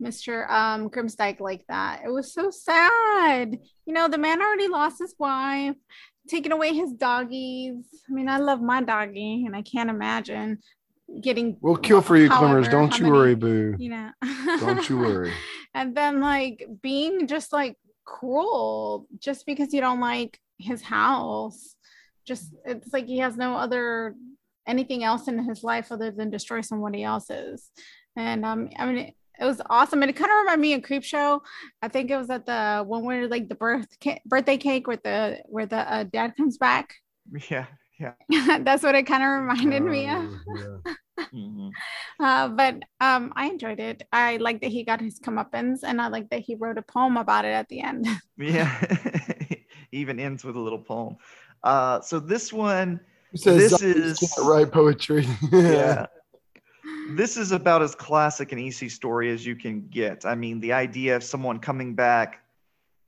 Mr. Um, Grimsdyke like that. It was so sad. You know, the man already lost his wife. taking away his doggies. I mean, I love my doggy, and I can't imagine getting. We'll kill for you, Climmers. Don't you many- worry, boo. You know. Don't you worry. and then like being just like cruel just because you don't like his house. Just it's like he has no other anything else in his life other than destroy somebody else's. And um, I mean, it, it was awesome, and it kind of reminded me of Creepshow. I think it was at the one where like the birth ca- birthday cake where the where the uh, dad comes back. Yeah, yeah. That's what it kind of reminded me of. Oh, yeah. Mhm. Uh, but um, I enjoyed it. I like that he got his comeuppance, and I like that he wrote a poem about it at the end. Yeah. Even ends with a little poem. Uh, so this one, Who says This is- can't write poetry? yeah. This is about as classic an EC story as you can get. I mean, the idea of someone coming back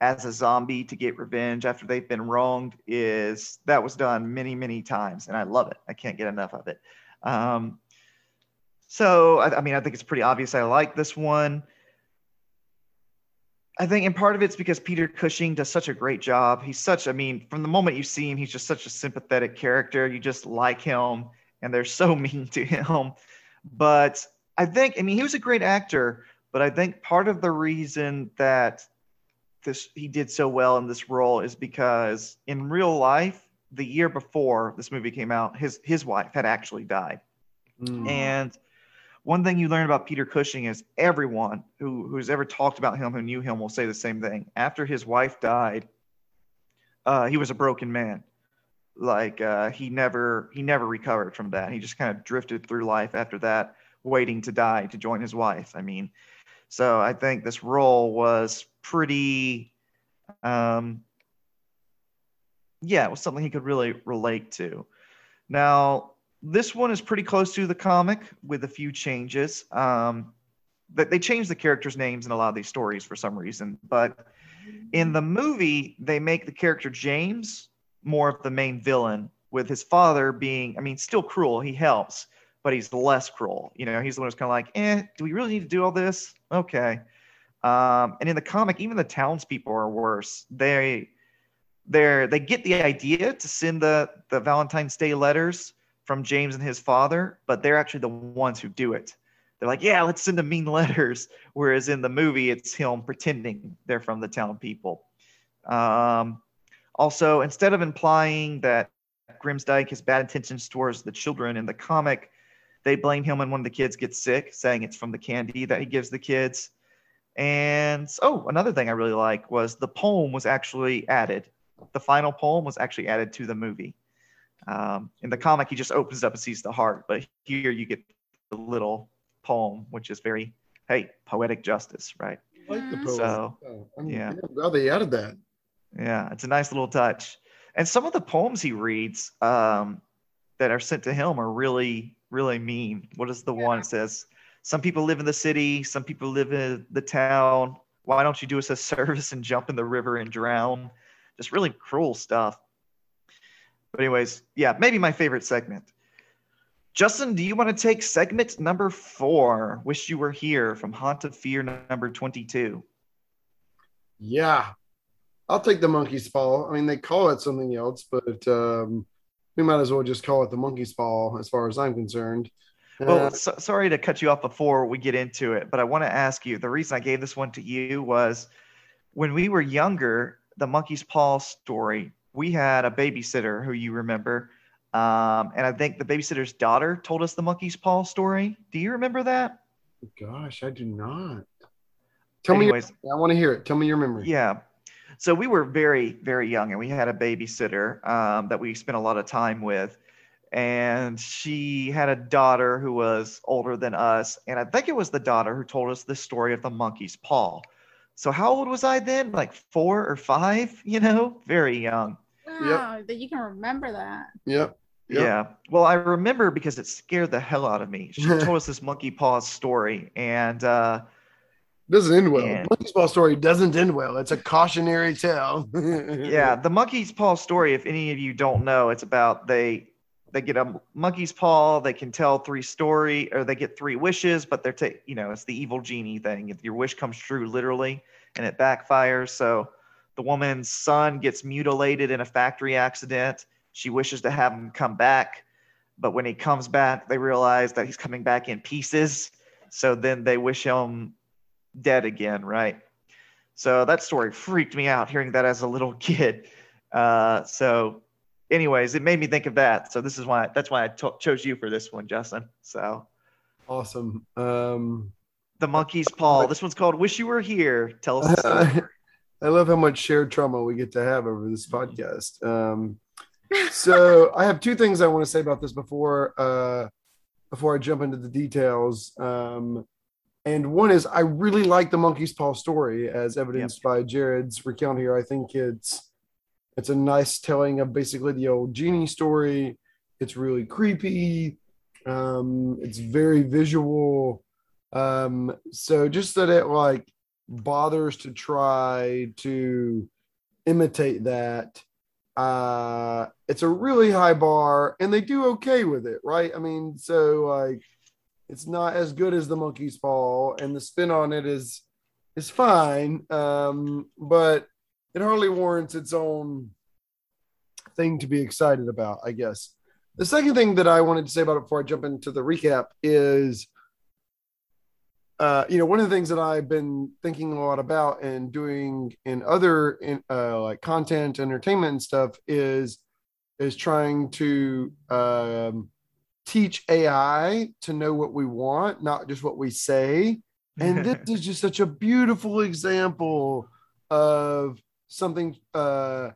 as a zombie to get revenge after they've been wronged is that was done many, many times, and I love it. I can't get enough of it. Um, so, I, I mean, I think it's pretty obvious I like this one. I think, and part of it's because Peter Cushing does such a great job. He's such, I mean, from the moment you see him, he's just such a sympathetic character. You just like him, and they're so mean to him. But I think, I mean, he was a great actor, but I think part of the reason that this he did so well in this role is because in real life, the year before this movie came out, his his wife had actually died. Mm. And one thing you learn about Peter Cushing is everyone who who's ever talked about him, who knew him, will say the same thing. After his wife died, uh, he was a broken man. Like uh, he never he never recovered from that. He just kind of drifted through life after that, waiting to die to join his wife. I mean, so I think this role was pretty. Um, yeah, it was something he could really relate to. Now, this one is pretty close to the comic with a few changes. Um, that they changed the characters' names in a lot of these stories for some reason, but in the movie, they make the character James more of the main villain, with his father being, I mean, still cruel. He helps, but he's less cruel. You know, he's the one who's kind of like, eh, do we really need to do all this? Okay. Um, and in the comic, even the townspeople are worse. They they're they get the idea to send the the Valentine's Day letters from James and his father, but they're actually the ones who do it. They're like, yeah, let's send them mean letters. Whereas in the movie, it's him pretending they're from the town people. Um, also, instead of implying that Grimsdyke has bad intentions towards the children in the comic, they blame him when one of the kids gets sick, saying it's from the candy that he gives the kids. And oh, another thing I really like was the poem was actually added. The final poem was actually added to the movie. Um, in the comic, he just opens up and sees the heart, but here you get the little poem, which is very, hey, poetic justice, right? I like the Mhm. poem. So, Oh, I'm, yeah. I'm glad they added that. Yeah, it's a nice little touch. And some of the poems he reads um, that are sent to him are really, really mean. What is the one Yeah. that says, Some people live in the city, some people live in the town. Why don't you do us a service and jump in the river and drown? Just really cruel stuff. But, anyways, yeah, maybe my favorite segment. Justin, do you want to take segment number four? Wish you were here from Haunt of Fear number 22. Yeah. I'll take the monkey's paw. I mean, they call it something else, but um, we might as well just call it the monkey's paw as far as I'm concerned. Well, Uh, so, sorry to cut you off before we get into it, but I want to ask you the reason I gave this one to you was when we were younger, the monkey's paw story, we had a babysitter who you remember. Um, and I think the babysitter's daughter told us the monkey's paw story. Do you remember that? gosh, I do not. Tell me, your, I want to hear it. Tell me your memory. Yeah. So we were very, very young, and we had a babysitter um, that we spent a lot of time with. And she had a daughter who was older than us. And I think it was the daughter who told us the story of the monkey's paw. So how old was I then? Like four or five, you know, very young. Wow, that you can remember that. Yep. Yep. Yeah. Well, I remember because it scared the hell out of me. She told us this monkey paw story. And uh, Doesn't end well. Yeah. Monkey's paw story doesn't end well. It's a cautionary tale. yeah the monkey's paw story if any of you don't know it's about they they get a monkey's paw they can tell three story or they get three wishes but they're ta- you know it's the evil genie thing if your wish comes true literally and it backfires so The woman's son gets mutilated in a factory accident. She wishes to have him come back, but when he comes back, they realize that he's coming back in pieces. So then they wish him dead again, right? So that story freaked me out hearing that as a little kid. Uh, so, anyways, it made me think of that. So this is why that's why I to- chose you for this one, Justin. So Awesome. Um, the monkey's paw. This one's called "Wish You Were Here." Tell us. The story. I love how much shared trauma we get to have over this podcast. Um, so I have two things I want to say about this before uh, before I jump into the details. Um, and one is I really like the monkey's paw story, as evidenced by Jared's recount here. I think it's it's a nice telling of basically the old genie story. It's really creepy. Um, it's very visual. Um, so just that it like bothers to try to imitate that uh it's a really high bar and they do okay with it right i mean so like it's not as good as the monkey's paw and the spin on it is is fine um but it hardly warrants its own thing to be excited about i guess. The second thing that i wanted to say about it before i jump into the recap is uh, you know, one of the things that I've been thinking a lot about and doing in other in, uh, like content, entertainment, and stuff is is trying to um, teach AI to know what we want, not just what we say. And this is just such a beautiful example of something uh,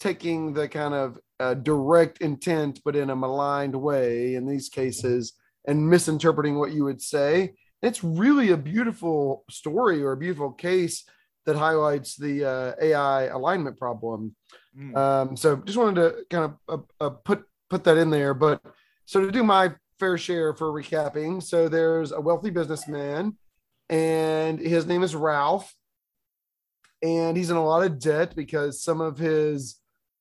taking the kind of uh, direct intent, but in a maligned way in these cases, and misinterpreting what you would say it's really a beautiful story or a beautiful case that highlights the uh, AI alignment problem. Mm. Um, so just wanted to kind of uh, uh, put put that in there. But so to do my fair share for recapping, so there's a wealthy businessman, and his name is Ralph, and he's in a lot of debt because some of his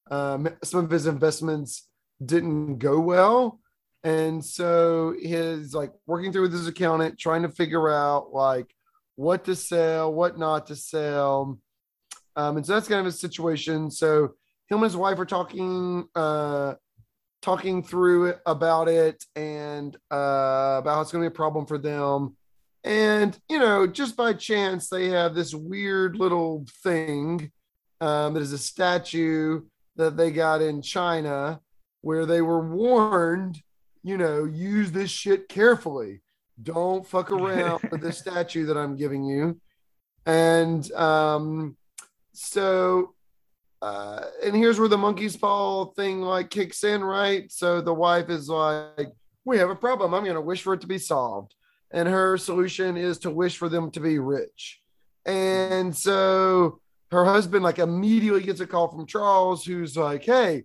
um, some of his investments didn't go well and so he's like working through with his accountant, trying to figure out like what to sell, what not to sell. Um, and so that's kind of a situation. So him and his wife are talking, uh, talking through it about it and uh, about how it's going to be a problem for them. And you know, just by chance, they have this weird little thing um, that is a statue that they got in China, where they were warned you know, use this shit carefully. Don't fuck around with the statue that I'm giving you. And um, so, uh, and here's where the monkey's paw thing like kicks in, right? So the wife is like, we have a problem. I'm going to wish for it to be solved. And her solution is to wish for them to be rich. And so her husband like immediately gets a call from Charles, who's like, hey,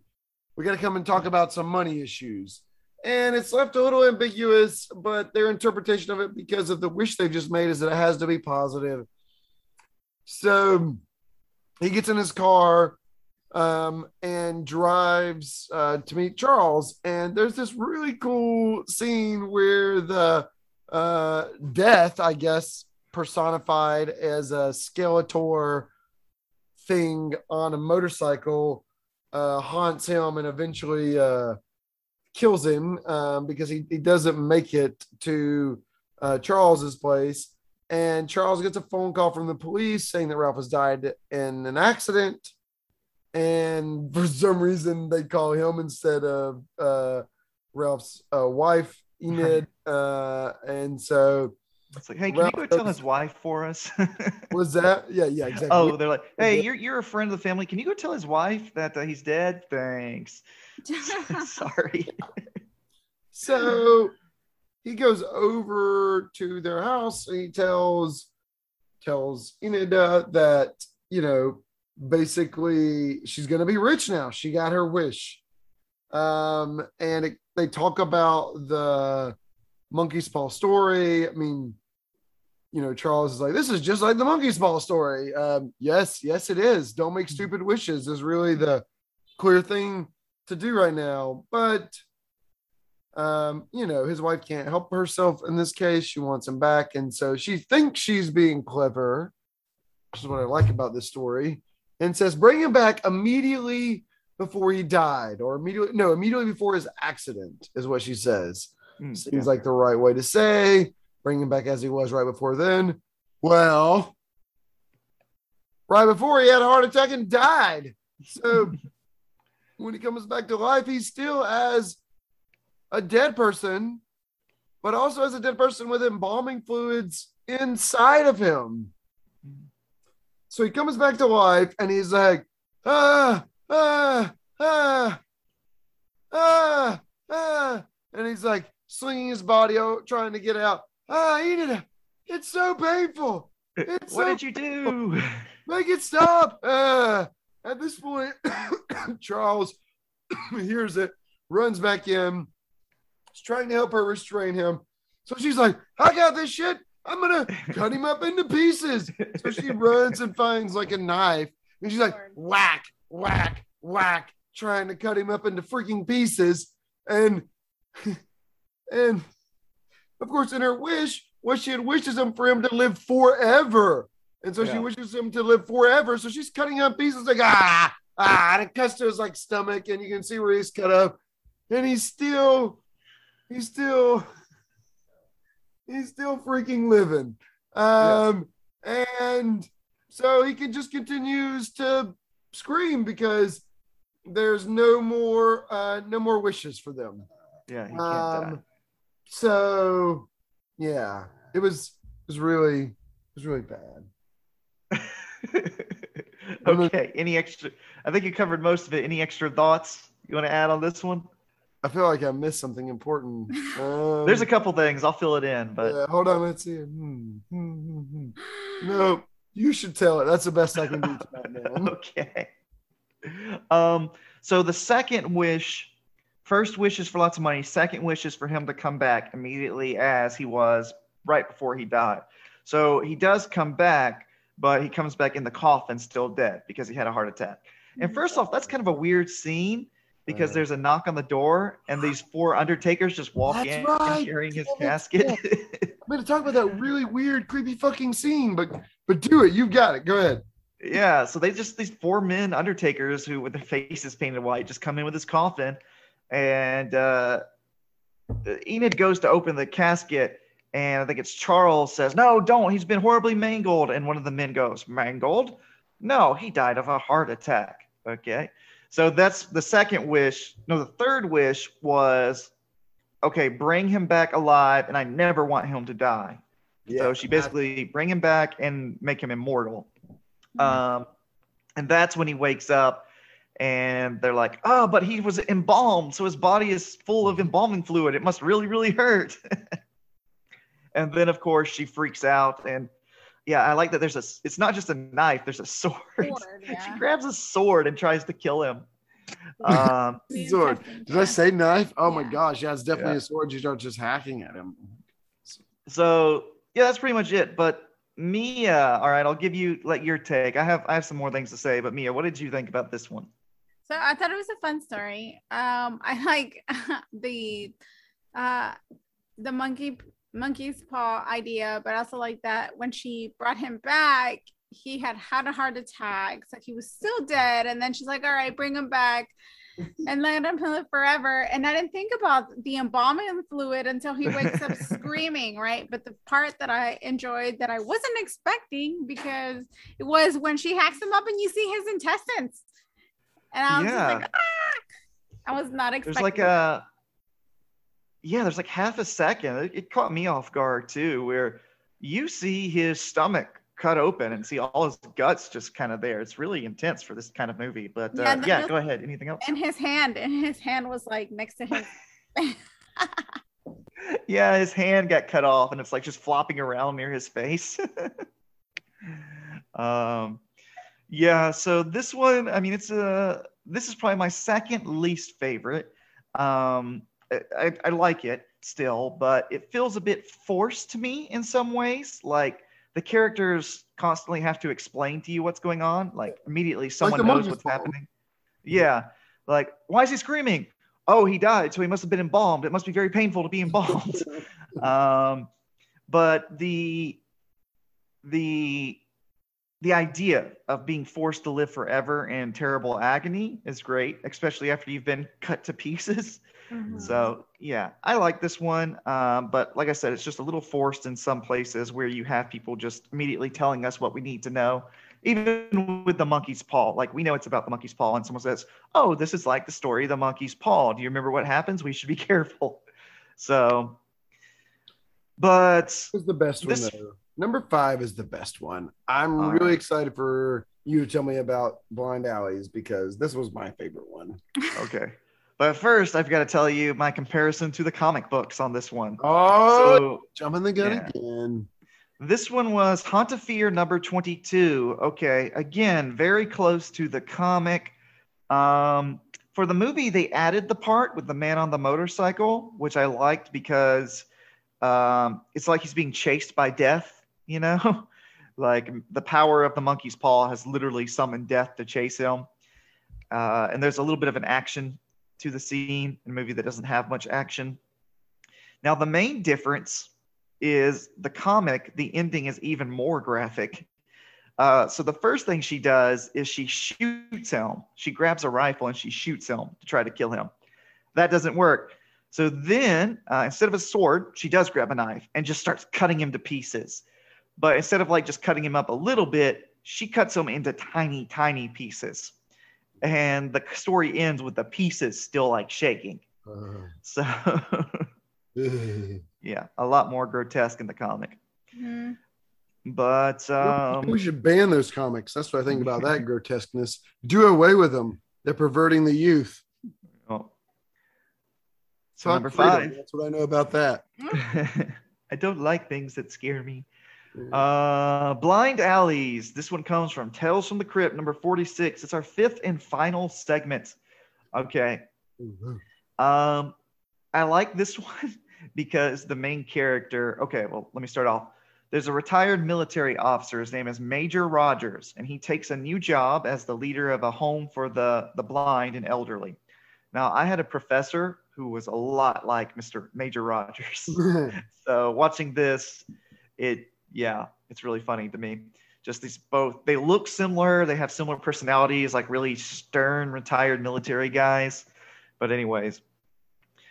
we got to come and talk about some money issues and it's left a little ambiguous, but their interpretation of it, because of the wish they've just made, is that it has to be positive. So he gets in his car um, and drives uh, to meet Charles. And there's this really cool scene where the uh, death, I guess, personified as a Skeletor thing on a motorcycle, uh, haunts him and eventually uh, kills him um, because he, he doesn't make it to uh, Charles's place. And Charles gets a phone call from the police saying that Ralph has died in an accident. And for some reason, they call him instead of uh, Ralph's uh, wife, Enid. Uh, and so it's like, hey, can Ralph you go tell his wife for us? was that? Yeah, yeah, exactly. Oh, they're like, hey, you're you're a friend of the family. Can you go tell his wife that uh, he's dead? Thanks. Sorry. so he goes over to their house and he tells tells Enid uh, that you know basically she's gonna be rich now. She got her wish. Um, and it, they talk about the monkey's paw story. I mean, you know, Charles is like, this is just like the monkey's paw story. Um, yes, yes, it is. Don't make stupid wishes is really the clear thing to do right now. But um, you know, his wife can't help herself in this case. She wants him back, and so she thinks she's being clever, which is what I like about this story. And says, "Bring him back immediately before he died, or immediately no, immediately before his accident," is what she says. Mm, Seems like the right way to say. Bring him back as he was right before then. Well, right before he had a heart attack and died. So when he comes back to life, he's still as a dead person, but also as a dead person with embalming fluids inside of him. So he comes back to life and he's like, ah, ah, ah, ah, ah. And he's like slinging his body out, trying to get out. Ah, Enid, it's so painful. It's what so did you do? Make it stop. Uh, at this point, Charles hears it, runs back in, is trying to help her restrain him. So she's like, I got this shit. I'm going to cut him up into pieces. So she runs and finds like a knife and she's like, whack, whack, whack, trying to cut him up into freaking pieces. And, and of course, in her wish, what she had wishes him for him to live forever. And so she wishes him to live forever. So she's cutting up pieces like ah ah, and it cuts to his like stomach, and you can see where he's cut up, and he's still, he's still, he's still freaking living. Um, and so he can just continues to scream because there's no more uh no more wishes for them. yeah, he can't Um, so yeah, it was it was really it was really bad. okay. Any extra? I think you covered most of it. Any extra thoughts you want to add on this one? I feel like I missed something important. Um, There's a couple things. I'll fill it in, but yeah, hold on, let's see. Hmm, hmm, hmm, hmm. No, you should tell it. That's the best I can do tonight, man. okay. Um, so the second wish, first wish is for lots of money. Second wish is for him to come back immediately as he was right before he died. So he does come back, but he comes back in the coffin still dead because he had a heart attack. And first off, that's kind of a weird scene because there's a knock on the door and these four undertakers just walk That's in right. carrying his casket. I'm gonna talk about that really weird, creepy fucking scene, but but do it. You've got it. Go ahead. Yeah, so they just these four men undertakers who with their faces painted white just come in with his coffin, and uh, Enid goes to open the casket, and I think it's Charles says, "No, don't. He's been horribly mangled." And one of the men goes, "Mangled? No, he died of a heart attack." Okay, so that's the second wish. No, the third wish was, okay, bring him back alive, and I never want him to die. So she basically bring him back and make him immortal. Um, and that's when he wakes up and they're like, oh, but he was embalmed. So his body is full of embalming fluid. It must really, really hurt. and then, of course, she freaks out. And yeah, I like that there's a, it's not just a knife, there's a sword. Sword, she grabs a sword and tries to kill him. Um, Sword. Did I say knife? Oh my gosh, yeah, it's definitely Yeah. a sword. You start just hacking at him. so yeah, that's pretty much it. But Mia, all right, I'll give you like your take. I have I have some more things to say, but Mia, what did you think about this one? So I thought it was a fun story. Um, I like the uh the monkey monkey's paw idea, but I also like that when she brought him back, he had had a heart attack, so he was still dead. And then she's like, "All right, bring him back." And let him live forever. And I didn't think about the embalming fluid until he wakes up screaming, right? But the part that I enjoyed that I wasn't expecting because it was when she hacks him up and you see his intestines. And I was Yeah. just like, ah! I was not expecting. There's like a yeah, there's like half a second. It, it caught me off guard too, where you see his stomach cut open and see all his guts just kind of there. It's really intense for this kind of movie. But uh, Yeah, yeah, go ahead. Anything else? and his hand, and his hand was like next to his. yeah, his hand got cut off and it's like just flopping around near his face. um, yeah, so this one, I mean, it's a this is probably my second least favorite. Um, I, I, like it still, but it feels a bit forced to me in some ways. Like the characters constantly have to explain to you what's going on. Like immediately someone the knows what's happening. Yeah, like why is he screaming? Oh, he died, so he must have been embalmed. It must be very painful to be embalmed. um, but the the the idea of being forced to live forever in terrible agony is great, especially after you've been cut to pieces. Mhm. So yeah, I like this one. Um, but like I said, it's just a little forced in some places where you have people just immediately telling us what we need to know. Even with the monkey's paw, like we know it's about the monkey's paw, and someone says, "Oh, this is like the story of the monkey's paw." Do you remember what happens? We should be careful. So, but was the best This- one though. Number five is the best one. I'm All really right. excited for you to tell me about Blind Alleys because this was my favorite one. okay. But first, I've got to tell you my comparison to the comic books on this one. Oh, So jumping the gun yeah. again. This one was Haunt of Fear number 22. Okay, again, very close to the comic. Um, for the movie, they added the part with the man on the motorcycle, which I liked because um, it's like he's being chased by death, you know? like the power of the monkey's paw has literally summoned death to chase him. Uh, and there's a little bit of an action to the scene in a movie that doesn't have much action. Now, the main difference is the comic, the ending is even more graphic. Uh, so the first thing she does is she shoots him. She grabs a rifle and she shoots him to try to kill him. That doesn't work. So then, uh, instead of a sword, she does grab a knife and just starts cutting him to pieces. But instead of like just cutting him up a little bit, she cuts him into tiny, tiny pieces. And the story ends with the pieces still like shaking. Uh, So, yeah, a lot more grotesque in the comic. Mhm. But um, we should ban those comics. That's what I think about that grotesqueness. Do away with them. They're perverting the youth. oh. so Fuck number freedom. five. That's what I know about that. I don't like things that scare me. Uh, Blind Alleys. This one comes from Tales from the Crypt, number 46. It's our fifth and final segment. Okay. Um, I like this one because the main character. Okay, well, let me start off. There's a retired military officer. His name is Major Rogers, and he takes a new job as the leader of a home for the the blind and elderly. Now, I had a professor who was a lot like Mr. Major Rogers. so watching this, it yeah, it's really funny to me. Just these both they look similar, they have similar personalities, like really stern retired military guys. But anyways,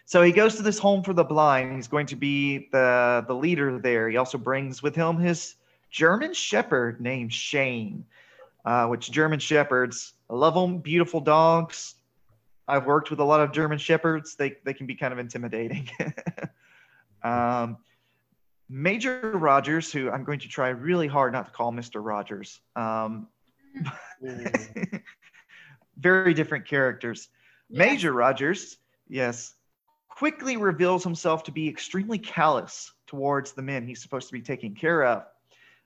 so he goes to this home for the blind. He's going to be the the leader there. He also brings with him his German Shepherd named Shane, uh, which German Shepherds I love them, beautiful dogs. I've worked with a lot of German Shepherds. They they can be kind of intimidating. um, Major Rogers, who I'm going to try really hard not to call Mr. Rogers. Um, very different characters. Major Rogers, yes, quickly reveals himself to be extremely callous towards the men he's supposed to be taking care of.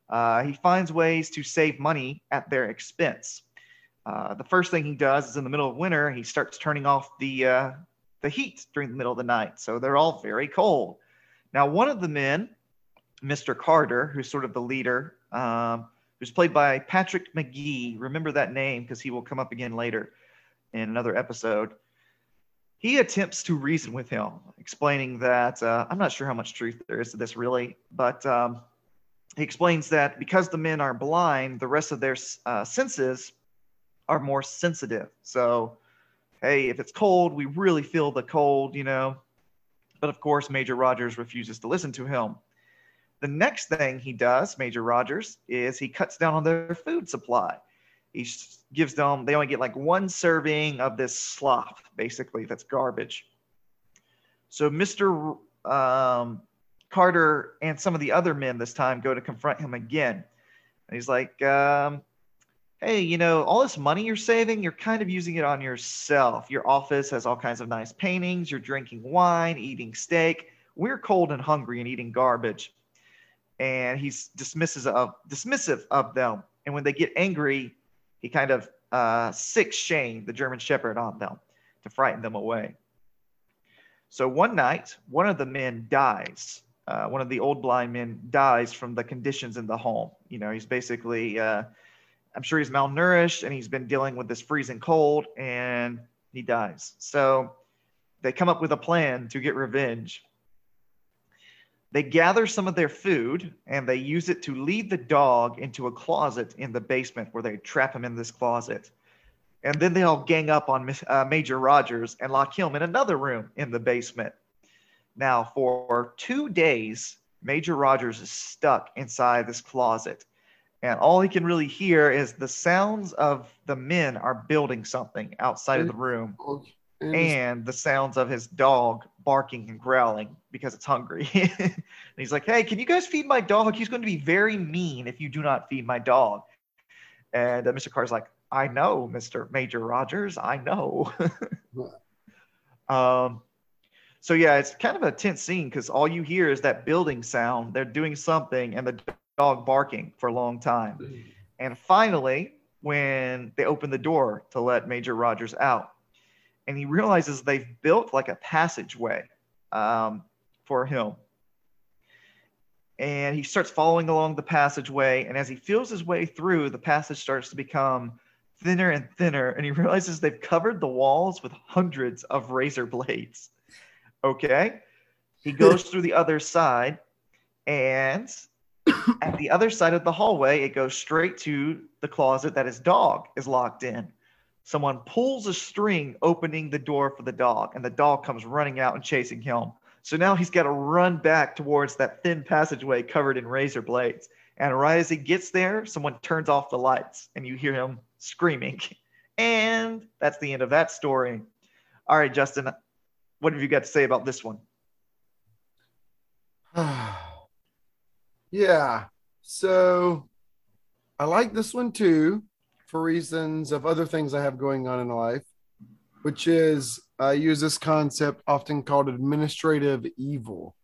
Uh, he finds ways to save money at their expense. Uh, the first thing he does is in the middle of winter, he starts turning off the uh, the heat during the middle of the night, so they're all very cold. Now, one of the men, Mr. Carter, who's sort of the leader, um, who's played by Patrick Magee. Remember that name because he will come up again later in another episode. He attempts to reason with him, explaining that uh, I'm not sure how much truth there is to this really, but um, he explains that because the men are blind, the rest of their uh, senses are more sensitive. So, hey, if it's cold, we really feel the cold, you know. But of course, Major Rogers refuses to listen to him. The next thing he does, Major Rogers, is he cuts down on their food supply. He gives them, they only get like one serving of this slop, basically, that's garbage. So Mr. Um, Carter and some of the other men this time go to confront him again. And he's like, um, hey, you know, all this money you're saving, you're kind of using it on yourself. Your office has all kinds of nice paintings. You're drinking wine, eating steak. We're cold and hungry and eating garbage. And he's dismisses of dismissive of them. And when they get angry, he kind of uh, sicks Shane, the German Shepherd, on them to frighten them away. So one night, one of the men dies. Uh, one of the old blind men dies from the conditions in the home. You know, he's basically, uh, I'm sure he's malnourished and he's been dealing with this freezing cold and he dies. So they come up with a plan to get revenge. They gather some of their food and they use it to lead the dog into a closet in the basement where they trap him in this closet. And then they all gang up on uh, Major Rogers and lock him in another room in the basement. Now, for two days, Major Rogers is stuck inside this closet. And all he can really hear is the sounds of the men are building something outside of the room And the sounds of his dog barking and growling because it's hungry. and he's like, Hey, can you guys feed my dog? He's going to be very mean if you do not feed my dog. And uh, Mr. Carter's like, I know, Mr. Major Rogers, I know. um, so yeah, it's kind of a tense scene because all you hear is that building sound. They're doing something and the dog barking for a long time. And finally, when they open the door to let Major Rogers out, and he realizes they've built like a passageway um, for him. And he starts following along the passageway. And as he feels his way through, the passage starts to become thinner and thinner. And he realizes they've covered the walls with hundreds of razor blades. Okay. He goes through the other side. And at the other side of the hallway, it goes straight to the closet that his dog is locked in. Someone pulls a string, opening the door for the dog, and the dog comes running out and chasing him. So now he's got to run back towards that thin passageway covered in razor blades. And right as he gets there, someone turns off the lights, and you hear him screaming. And that's the end of that story. All right, Justin, what have you got to say about this one? yeah. So I like this one too for reasons of other things I have going on in life, which is I use this concept often called administrative evil,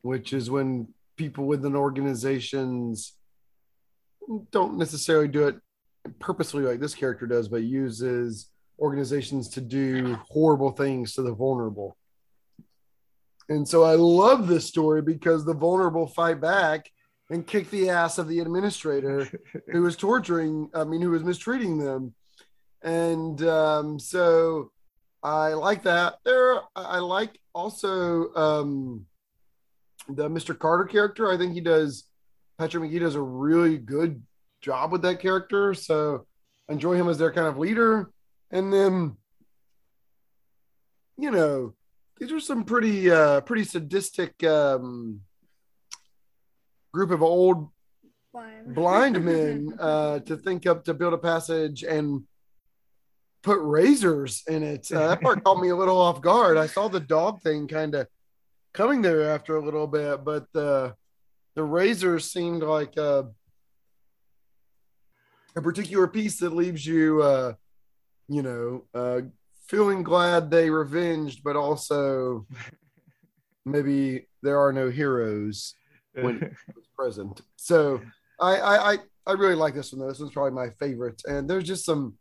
which is when people within organizations don't necessarily do it purposely like this character does, but uses organizations to do horrible things to the vulnerable. And so I love this story because the vulnerable fight back and kick the ass of the administrator who was torturing, I mean, who was mistreating them. And um, so I like that. There, I like also um, the Mr. Carter character. I think he does, Patrick Magee does a really good job with that character. So enjoy him as their kind of leader. And then, you know, these are some pretty uh pretty sadistic um group of old Blind, blind men uh to think up to build a passage and put razors in it. Uh, that part caught me a little off guard. I saw the dog thing kind of coming there after a little bit but the the razors seemed like uh, a particular piece that leaves you uh you know uh feeling glad they revenged but also maybe there are no heroes when it was present. So I, I I I really like this one. Though. This one's probably my favorite. And there's just some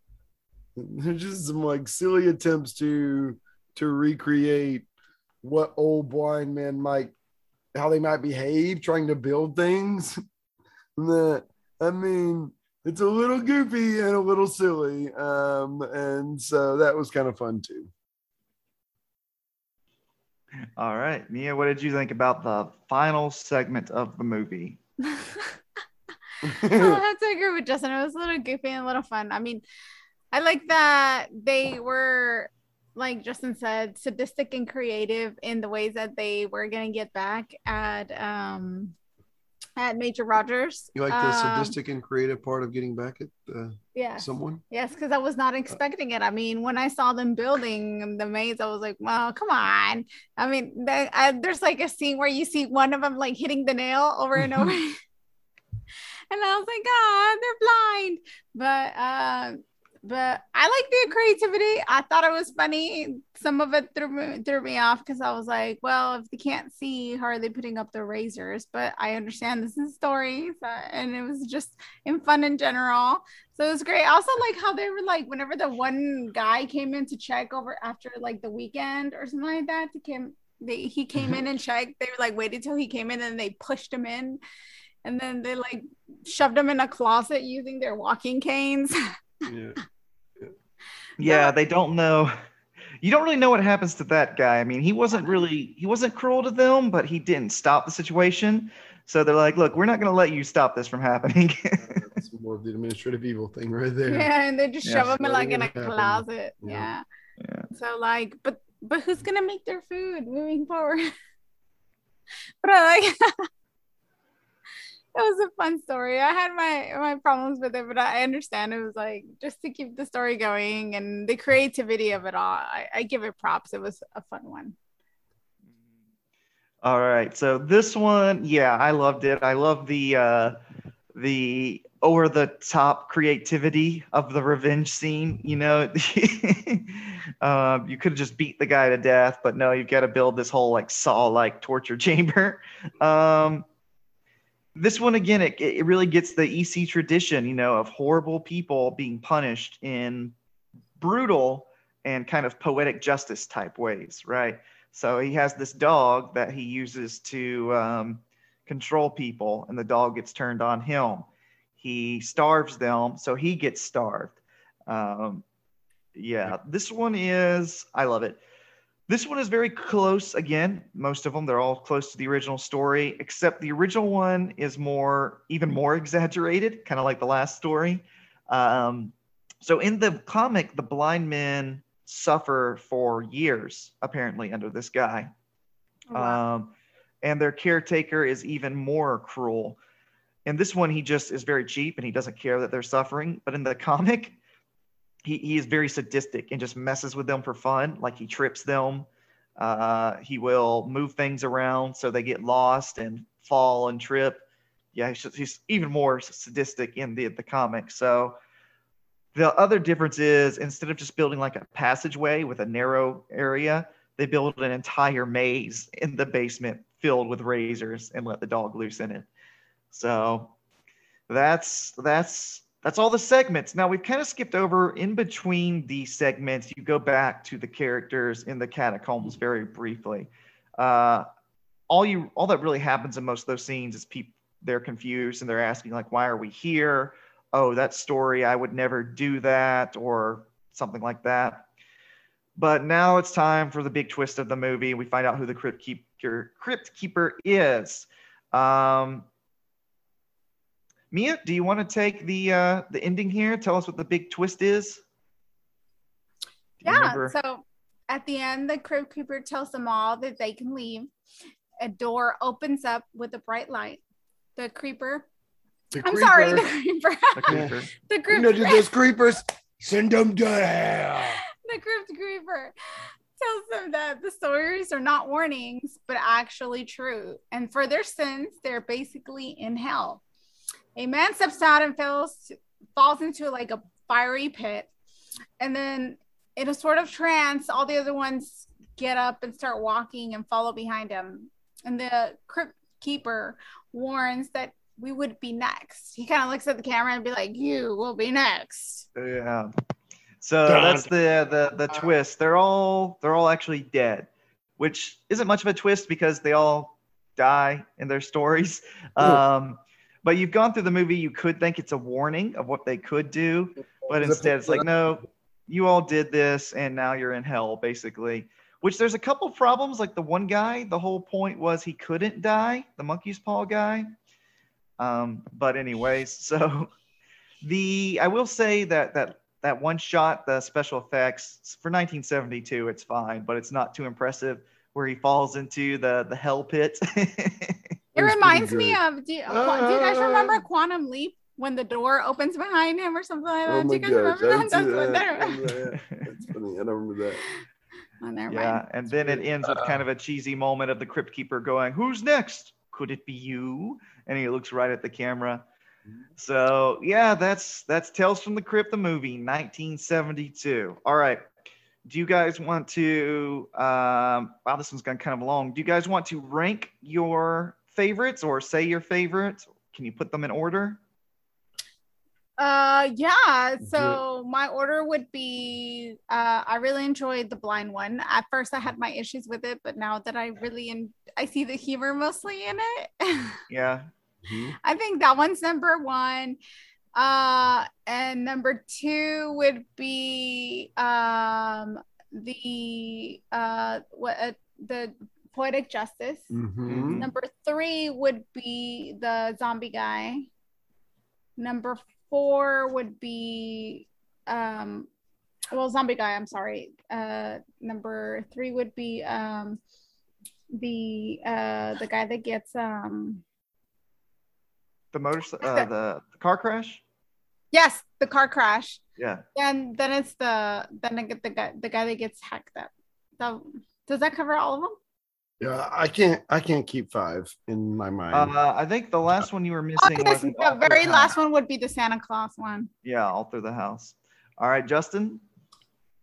there's just some like silly attempts to to recreate what old blind men might how they might behave trying to build things. that I mean it's a little goofy and a little silly. Um and so that was kind of fun too. All right, Mia, what did you think about the final segment of the movie? I have to agree with Justin. It was a little goofy and a little fun. I mean, I like that they were, like Justin said, sadistic and creative in the ways that they were gonna get back at um at Major Rogers. You like the Um, sadistic and creative part of getting back at uh, Yeah. someone? Yes, because I was not expecting it. I mean, when I saw them building the maze, I was like, "Well, come on!" I mean, the, I, there's like a scene where you see one of them like hitting the nail over and over, and I was like, "Ah, they're blind." But uh, but I like the creativity. I thought it was funny. Some of it threw me, threw me off because I was like, "Well, if they can't see, how are they putting up the razors?" But I understand this is stories, uh, and it was just in fun in general. So it was great. I also like how they were like, whenever the one guy came in to check over after like the weekend or something like that, to came they he came in and checked. They were like waited till he came in and they pushed him in, and then they like shoved him in a closet using their walking canes. Yeah. Yeah, they don't know. you don't really know what happens to that guy. I mean, he wasn't uh-huh. really he wasn't cruel to them, but he didn't stop the situation. So they're like, look, we're not going to let you stop this from happening. That's more of the administrative evil thing right there. Yeah, and they just Yeah. shove him in like in a happen. closet. Yeah. Yeah. yeah. So like, but but who's gonna make their food moving forward? but I like it was a fun story. I had my my problems with it, but I understand it was like just to keep the story going and the creativity of it all. I, I give it props. It was a fun one. All right. So this one, yeah, I loved it. I love the uh the over the top creativity of the revenge scene, you know. um, you could have just beat the guy to death, but no, you've got to build this whole like saw like torture chamber. Um this one again, it, it really gets the EC tradition, you know, of horrible people being punished in brutal and kind of poetic justice type ways, right? So he has this dog that he uses to um, control people, and the dog gets turned on him. He starves them, so he gets starved. Um, yeah, this one is, I love it. This one is very close again. Most of them, they're all close to the original story, except the original one is more, even more exaggerated, kind of like the last story. Um, so in the comic, the blind men suffer for years, apparently, under this guy. Oh, Wow. Um, and their caretaker is even more cruel. In this one, he just is very cheap and he doesn't care that they're suffering. But in the comic, he, he is very sadistic and just messes with them for fun. Like he trips them. Uh, he will move things around so they get lost and fall and trip. Yeah, he's, he's even more sadistic in the, the comic. So the other difference is instead of just building like a passageway with a narrow area, they build an entire maze in the basement filled with razors and let the dog loose in it. So that's that's that's all the segments. Now we've kind of skipped over in between the segments. You go back to the characters in the catacombs very briefly. Uh, all you all that really happens in most of those scenes is people they're confused and they're asking like, why are we here? Oh, that story, I would never do that, or something like that. But now it's time for the big twist of the movie. We find out who the crypt keeper, crypt keeper is. Um, Mia, do you want to take the uh, the ending here? Tell us what the big twist is. Yeah. remember? So at the end, the crypt keeper tells them all that they can leave. A door opens up with a bright light. The creeper. The I'm sorry, the creeper. creeper. The creeper. the You know, those creepers, send them to hell. the crypt creeper tells them that the stories are not warnings, but actually true. And for their sins, they're basically in hell. A man steps out and falls falls into like a fiery pit. And then in a sort of trance, all the other ones get up and start walking and follow behind him. And the crypt keeper warns that we would be next. He kind of looks at the camera and be like, You will be next. Yeah. So Dun. that's the the the twist. They're all they're all actually dead, which isn't much of a twist because they all die in their stories. Um, but you've gone through the movie. You could think it's a warning of what they could do, but instead it's like, no, you all did this, and now you're in hell, basically. Which there's a couple problems. Like the one guy, the whole point was he couldn't die. The monkey's paw guy. Um, but anyways, so the I will say that that that one shot, the special effects for 1972, it's fine, but it's not too impressive. Where he falls into the the hell pit. It reminds me of do you, Qua- do you guys Uh, remember Quantum Leap when the door opens behind him or something like that? Oh do you guys gosh, remember haven't that? That's what that. That's funny. I don't remember that. Oh, never yeah, mind. and then it ends with kind of a cheesy moment of the crypt keeper going, "Who's next? Could it be you?" And he looks right at the camera. So yeah, that's that's Tales from the Crypt, the movie, 1972. All right. Do you guys want to? Um, wow, this one's gone kind of long. Do you guys want to rank your favorites or say your favorites? Can you put them in order? Uh, yeah. So my order would be. Uh, I really enjoyed the blind one. At first, I had my issues with it, but now that I really en- I see the humor mostly in it. Yeah. Mhm. I think that one's number one. Uh, and number two would be um the uh what uh, the poetic justice. Mhm. Number three would be the zombie guy. Number four would be um well zombie guy, I'm sorry. Uh number three would be um the uh the guy that gets um The motor, uh, the, the car crash. yes, the car crash. Yeah. Then then it's the then I get the guy the guy that gets hacked up. That, does that cover all of them? Yeah, I can't. I can't keep five in my mind. Uh, I think the last one you were Oh, missing was the very last one would be the Santa Claus one. Yeah, all through the house. All right, Justin.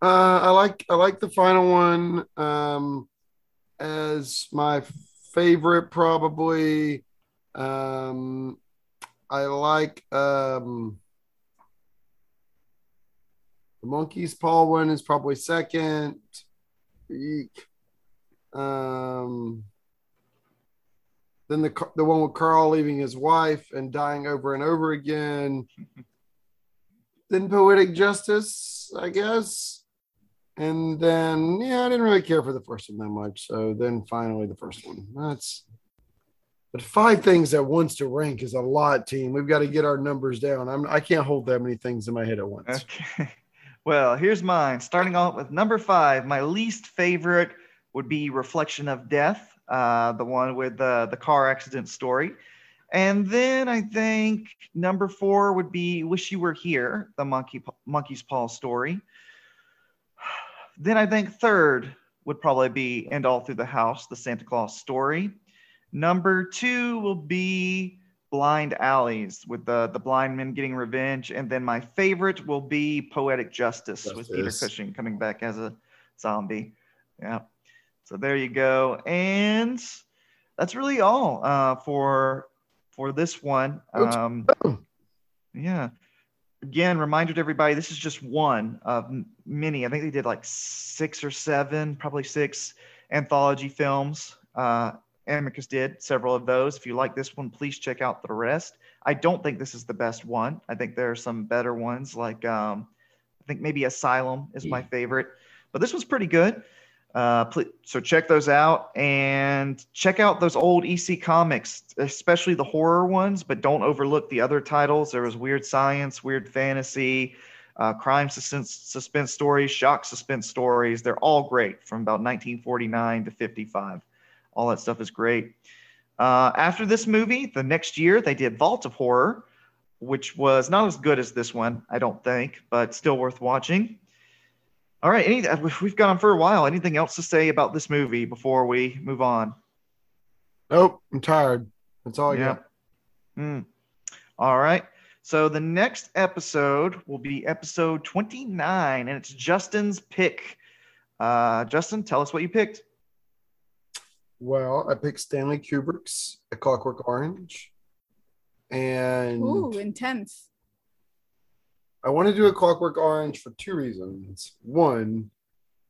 Uh, I like I like the final one um, as my favorite probably. Um, I like um, the monkey's paw one is probably second. Eek. Um, then the the one with Carl leaving his wife and dying over and over again. then poetic justice, I guess. And then, yeah, I didn't really care for the first one that much. So then finally, the first one. That's, but five things at once to rank is a lot, team. We've got to get our numbers down. I'm, I can't hold that many things in my head at once. Okay. Well, here's mine. Starting off with number five, my least favorite would be Reflection of Death, uh, the one with the, the car accident story. And then I think number four would be Wish You Were Here, the monkey monkey's paw story. Then I think third would probably be And All Through the House, the Santa Claus story. Number two will be Blind Alleys with the, the blind men getting revenge. And then my favorite will be Poetic Justice, with Peter Cushing coming back as a zombie. Yeah. So there you go. And that's really all uh, for for this one. Um, yeah. Again, reminder to everybody, this is just one of many. I think they did like six or seven, probably six anthology films. Uh, Amicus did several of those. If you like this one, please check out the rest. I don't think this is the best one. I think there are some better ones, like um, I think maybe Asylum is my favorite, but this was pretty good. Uh, pl- so check those out and check out those old EC comics, especially the horror ones, but don't overlook the other titles. There was Weird Science, Weird Fantasy, uh, crime suspense, suspense stories, shock suspense stories. They're all great from about 1949 to 55. All that stuff is great. Uh, after this movie, the next year, they did Vault of Horror, which was not as good as this one, I don't think, but still worth watching. All right, any, uh, we've gone on for a while. Anything else to say about this movie before we move on? Nope, I'm tired. That's all I Yeah. got. Hmm. All right. So the next episode will be episode 29, and it's Justin's pick. Uh, Justin, tell us what you picked. Well, I picked Stanley Kubrick's A Clockwork Orange. And Ooh, intense. I want to do a Clockwork Orange for two reasons. One,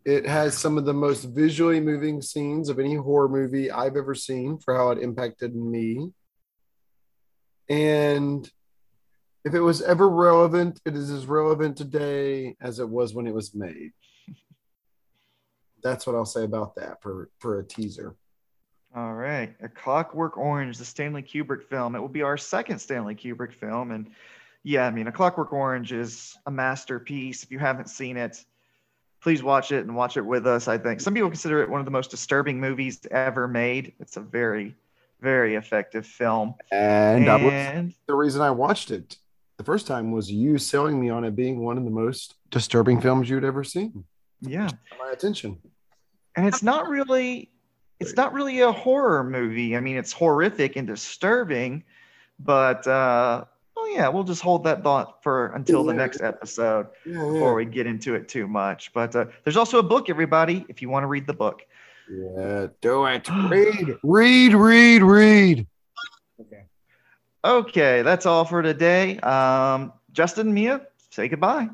it has some of the most visually moving scenes of any horror movie I've ever seen for how it impacted me. And if it was ever relevant, it is as relevant today as it was when it was made. That's what I'll say about that for, for a teaser. All right. A Clockwork Orange, the Stanley Kubrick film. It will be our second Stanley Kubrick film. And yeah, I mean, A Clockwork Orange is a masterpiece. If you haven't seen it, please watch it and watch it with us. I think some people consider it one of the most disturbing movies ever made. It's a very, very effective film. And, And the reason I watched it the first time was you selling me on it being one of the most disturbing films you'd ever seen. yeah, My attention. and it's not really it's not really a horror movie i mean it's horrific and disturbing but uh well yeah we'll just hold that thought for until the next episode Yeah, before we get into it too much but uh, there's also a book everybody if you want to read the book yeah, do it. Read, read, read, read. Okay. okay that's all for today um justin mia say goodbye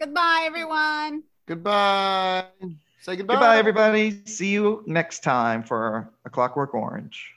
Goodbye, everyone. Goodbye. Say goodbye. goodbye everybody see you next time for a clockwork orange